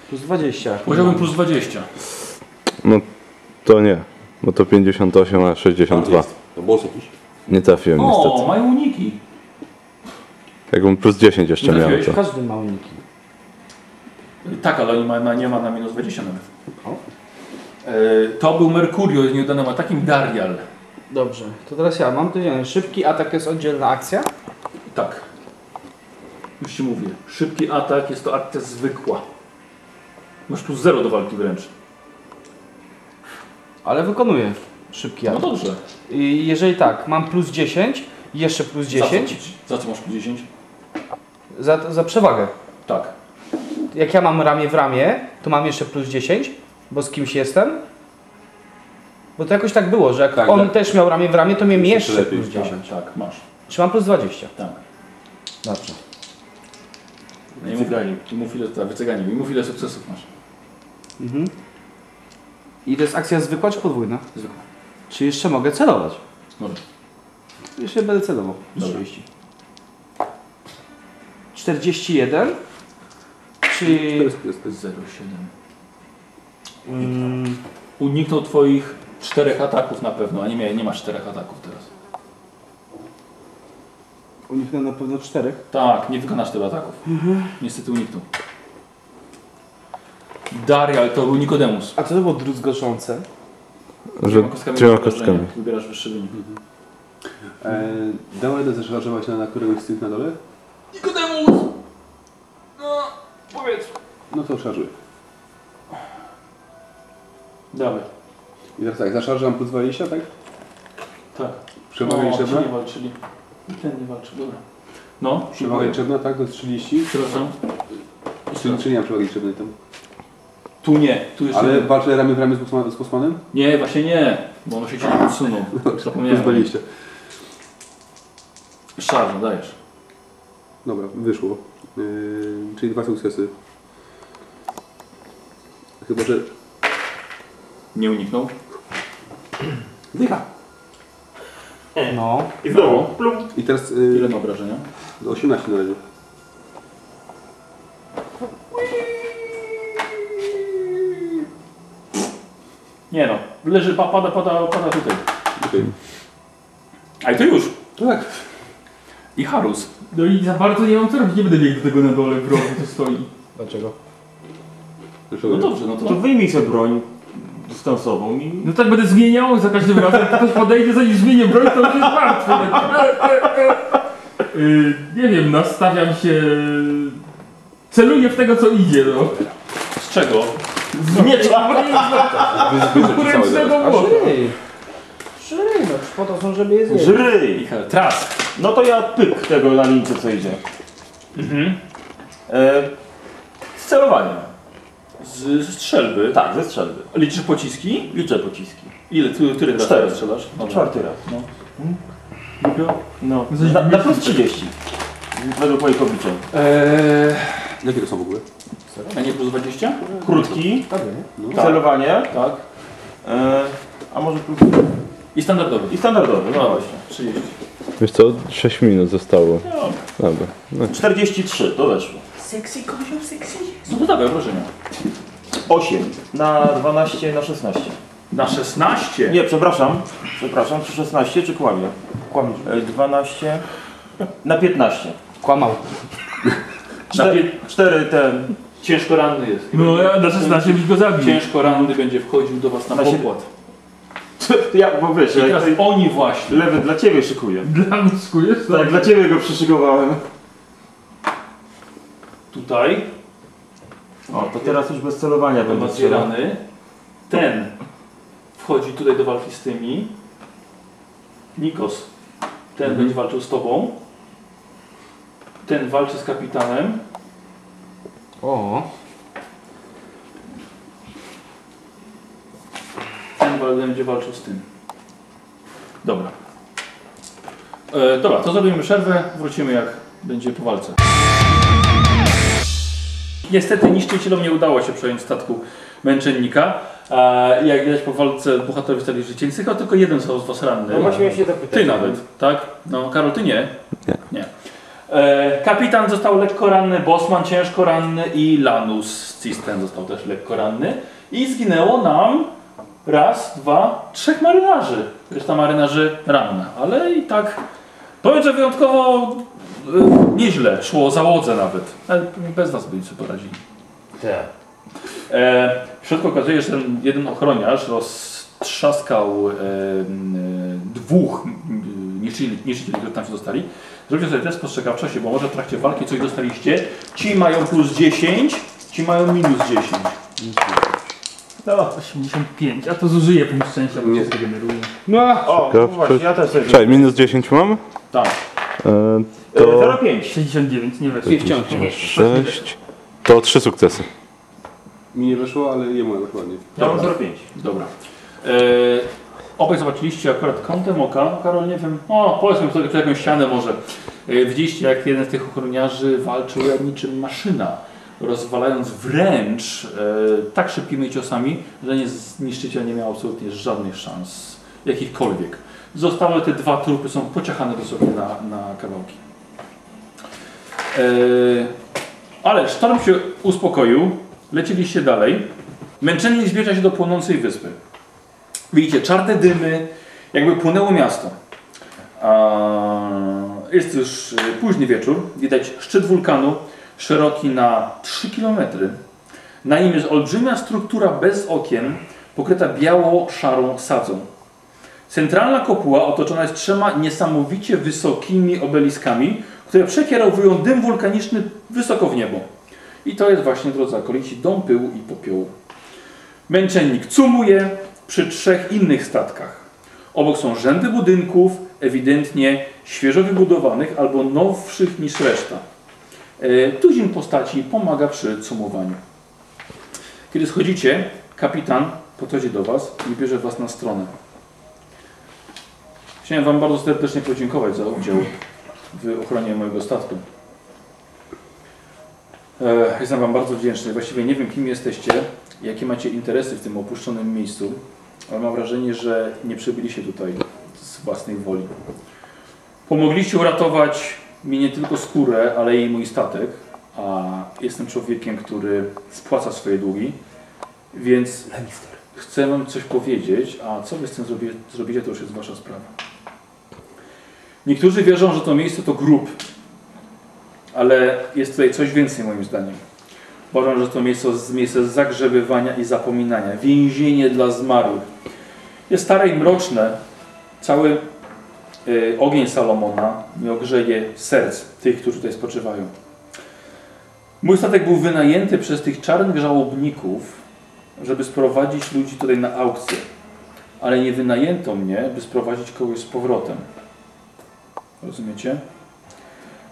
Plus 20. Powiedziałbym plus 20. No to nie, bo to 58, a 62. To boss jakiś. Nie trafiłem O, niestety. mają uniki. Jakbym plus 10 jeszcze Nie miał, trafiłeś? to... Każdy ma uniki. Tak, ale oni ma, na, nie ma na minus 20 nawet. O. E, to był Merkurio z nieudanym atakiem Darial. Dobrze, to teraz ja mam to wziąłem. Szybki atak to jest oddzielna akcja. Tak. Już ci mówię. Szybki atak jest to akcja zwykła. Masz plus 0 do walki wręcz. Ale wykonuję szybki No atak. dobrze. I jeżeli tak, mam plus 10, jeszcze plus 10 Za co, za co masz plus 10? za, za przewagę. Tak. Jak ja mam ramię w ramię, to mam jeszcze plus 10, bo z kimś jestem. Bo to jakoś tak było, że jak Tak, on tak. też miał ramię w ramię, to miałem jeszcze lepiej, plus 10. Tak, tak, masz. Czy mam plus 20? Tak. Dobrze. No i mów, i mów ile, tak, wyceganie. I mów ile sukcesów masz. Mhm. I to jest akcja zwykła czy podwójna? Zwykła. Czy jeszcze mogę celować? Może. Jeszcze będę celował. Dobra. 30. 41. Czyli jest, jest, To jest 0,7. mm, Uniknął twoich czterech ataków na pewno, a nie, nie masz czterech ataków teraz. Uniknę na pewno czterech. Tak, nie wykonasz tylu ataków. Niestety uniknął. Darial to był Nikodemus. A co to było druzgoszące? Że Dwiema kostkami. Wybierasz wyższy wynik. E, dam radę zaszarżować na, któregoś z tych na dole? Nikodemus! No, powiedz. No to szarżuję. Dawaj. I teraz tak, zaszarżam plus 20, tak? Tak. Przewaga O, liczebna? czyli walczyli. Ten nie walczy, dobra. No, Przewaga liczebna, tak? To jest 30. Przepraszam. Czy, czy nie mam przewagi liczebnej tam? Tu nie, tu jeszcze Ale nie. walczę ramię w ramię z, Bosmanem? Nie, właśnie nie, bo on się cię nie podsunął. Plus [laughs] Zapomniałem. 20. Szarża, dajesz. Dobra, wyszło. Yy, czyli dwa sukcesy. Chyba, że... Nie uniknął. Dycha. No. I znowu, plum. I teraz Ile yy, ma obrażenia? 18 na razie. Nie no, leży, pa- pada, pada, pada tutaj. Okej. A i to już. Tak. I Harus. No i za bardzo nie mam co robić, nie będę biegł do tego na dole w rogu, to stoi. Dlaczego? Dlaczego? No dobrze, no To to... wyjmij sobie broń dystansową i... No tak będę zmieniał za każdym razem, jak ktoś podejdzie, zanim zmienię broń, to już jest martwy. Yy, nie wiem, nastawiam się... Celuję w tego, co idzie, no. Z czego? Z miecza! Konkurencyjnego młota. Żryj. Żryj, no po to są, żeby je zjeść. Żryj! Tras. No to ja pyk tego na lince, co idzie. Mhm. E, z celowania. Z, z strzelby. Tak, ze strzelby. Liczysz pociski? Liczę pociski. Ile? Ty, który raz Cztery. strzelasz? Dobra. Czwarty raz. No. Głupio? No. Na, na plus 30. Według moich obliczeń. Eee, jakie to są w ogóle? A nie plus 20? Krótki, No. celowanie, Tak. e, a może plus... I standardowy. I standardowy, no No właśnie. 30. Wiesz co, 6 minut zostało. Dobra. No, 43, to weszło. No to dawaj obrażenia. 8 na 12 na 16. Na 16? Nie, przepraszam. Przepraszam, czy 16 czy kłamie? Kłamiesz. E, 12 na 15. Kłamał. Na Cztery, pie- cztery ten. Ciężko ranny jest. No ja na 16 byś go zabił. Ciężko ranny będzie wchodził do was na Na siebie. pokład. [laughs] Ja, bo wiesz, I ja teraz oni właśnie. lewy dla ciebie szykuję. Dla mnie skujesz? Tak, dla ciebie go przyszykowałem. Tutaj O, to teraz już bez celowania rany. Ten wchodzi tutaj do walki z tymi. Nikos. Ten będzie walczył z tobą. Ten walczy z kapitanem. O. Ten będzie walczył z tym. Dobra. E, dobra, to zrobimy przerwę. Wrócimy jak będzie po walce. Niestety niszczycielom nie udało się przejąć statku męczennika. E, jak widać po walce bohaterowie stali życieli, tylko tylko jeden został z was ranny. No właśnie się zapytać. Ty nawet, tak? No, Karol, ty nie? Nie. E, kapitan został lekko ranny, Bosman ciężko ranny i Lanus Cisten został też lekko ranny. I zginęło nam raz, dwa, trzech marynarzy. Reszta marynarzy ranna, ale i tak powiem, że wyjątkowo nieźle szło załodze nawet. Ale bez nas byli sobie poradzili. Tak. E, w środku okazuje się, że ten jeden ochroniarz roztrzaskał e, dwóch niszczycieli, niszczycieli, którzy tam się dostali. Zrobicie sobie test spostrzegawczości, bo może w trakcie walki coś dostaliście. Ci mają plus 10, ci mają minus 10. No, 85, a to zużyję punkt szczęścia, bo Nie. się zregeneruje. No. O, no właśnie, ja też sobie. Czekaj, minus 10 mam? Tak. E, to 0,5. 69, nie weszło. I wciąż. 6. To 3 sukcesy. Mi nie weszło, ale jemu jakoś ładnie. Ja mam Dobra. 0,5. Dobra. E, obaj zobaczyliście akurat kątem oka. No, Karol, nie wiem, o, powiedzmy sobie jakąś ścianę może. E, widzieliście, jak jeden z tych ochroniarzy walczył jak niczym maszyna, rozwalając wręcz e, tak szybkimi ciosami, że nie, niszczyciel nie miał absolutnie żadnych szans, jakichkolwiek. Zostałe te dwa trupy są pociachane dosłownie na, na kawałki. E, ale sztorm się uspokoił, leciliście dalej. Męczennik zbliża się do płonącej wyspy. Widzicie czarne dymy, jakby płynęło miasto. Jest już y, późny wieczór, widać szczyt wulkanu, szeroki na 3 km. Na nim jest olbrzymia struktura bez okien, pokryta biało-szarą sadzą. Centralna kopuła otoczona jest trzema niesamowicie wysokimi obeliskami, które przekierowują dym wulkaniczny wysoko w niebo. I to jest właśnie, drodzy akolici, dom pyłu i popiołu. Męczennik cumuje przy trzech innych statkach. Obok są rzędy budynków, ewidentnie świeżo wybudowanych albo nowszych niż reszta. E, Tuzin postaci pomaga przy cumowaniu. Kiedy schodzicie, kapitan podchodzi do Was i bierze Was na stronę. Chciałem Wam bardzo serdecznie podziękować za udział w ochronie mojego statku. E, Jestem Wam bardzo wdzięczny. Właściwie nie wiem, kim jesteście, jakie macie interesy w tym opuszczonym miejscu, ale mam wrażenie, że nie przybyliście tutaj z własnej woli. Pomogliście uratować mi nie tylko skórę, ale i mój statek, a jestem człowiekiem, który spłaca swoje długi, więc chcę Wam coś powiedzieć, a co Wy z tym zrobi, zrobicie, to już jest Wasza sprawa. Niektórzy wierzą, że to miejsce to grób, ale jest tutaj coś więcej moim zdaniem. Uważam, że to miejsce, miejsce zagrzebywania i zapominania, więzienie dla zmarłych. Jest stare i mroczne. Cały y, ogień Salomona nie ogrzeje serc tych, którzy tutaj spoczywają. Mój statek był wynajęty przez tych czarnych żałobników, żeby sprowadzić ludzi tutaj na aukcję. Ale nie wynajęto mnie, by sprowadzić kogoś z powrotem. Rozumiecie?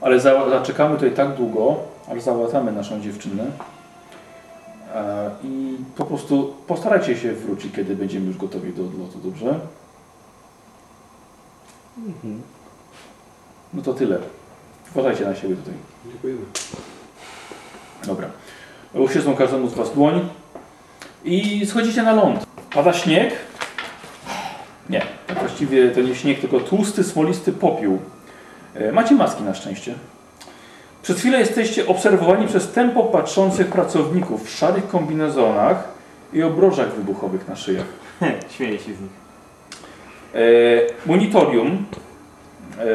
Ale za, zaczekamy tutaj tak długo, aż załatamy naszą dziewczynę. E, I po prostu postarajcie się wrócić, kiedy będziemy już gotowi do odlotu, dobrze? No to tyle. Uważajcie na siebie tutaj. Dziękujemy. Dobra. Uściskam każdemu z Was dłoń i schodzicie na ląd. Pada śnieg? Nie, tak właściwie to nie śnieg, tylko tłusty, smolisty popiół. E, Macie maski na szczęście. Przez chwilę jesteście obserwowani przez tempo patrzących pracowników w szarych kombinezonach i obrożach wybuchowych na szyjach. Śmieję się z nich. E, monitorium e,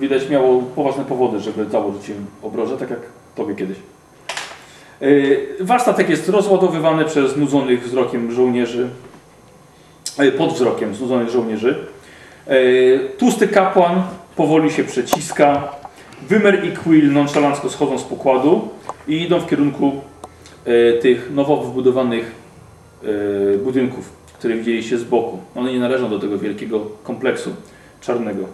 widać miało poważne powody, żeby założyć im obroże, tak jak tobie kiedyś. E, wasz statek jest rozładowywany przez znudzonych wzrokiem żołnierzy, e, pod wzrokiem znudzonych żołnierzy. E, tłusty kapłan powoli się przeciska. Wymer i Quill nonszalancko schodzą z pokładu i idą w kierunku e, tych nowo wybudowanych e, budynków, które widzieliście z boku. One nie należą do tego wielkiego kompleksu czarnego.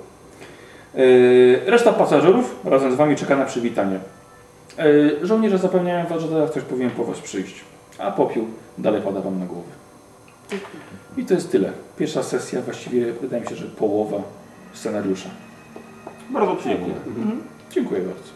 Reszta pasażerów razem z Wami czeka na przywitanie. Żołnierze zapewniają Was, że teraz ktoś powinien po Was przyjść, a popiół dalej pada Wam na głowę. I to jest tyle. Pierwsza sesja, właściwie wydaje mi się, że połowa scenariusza. Bardzo przyjemnie. Dziękuję bardzo.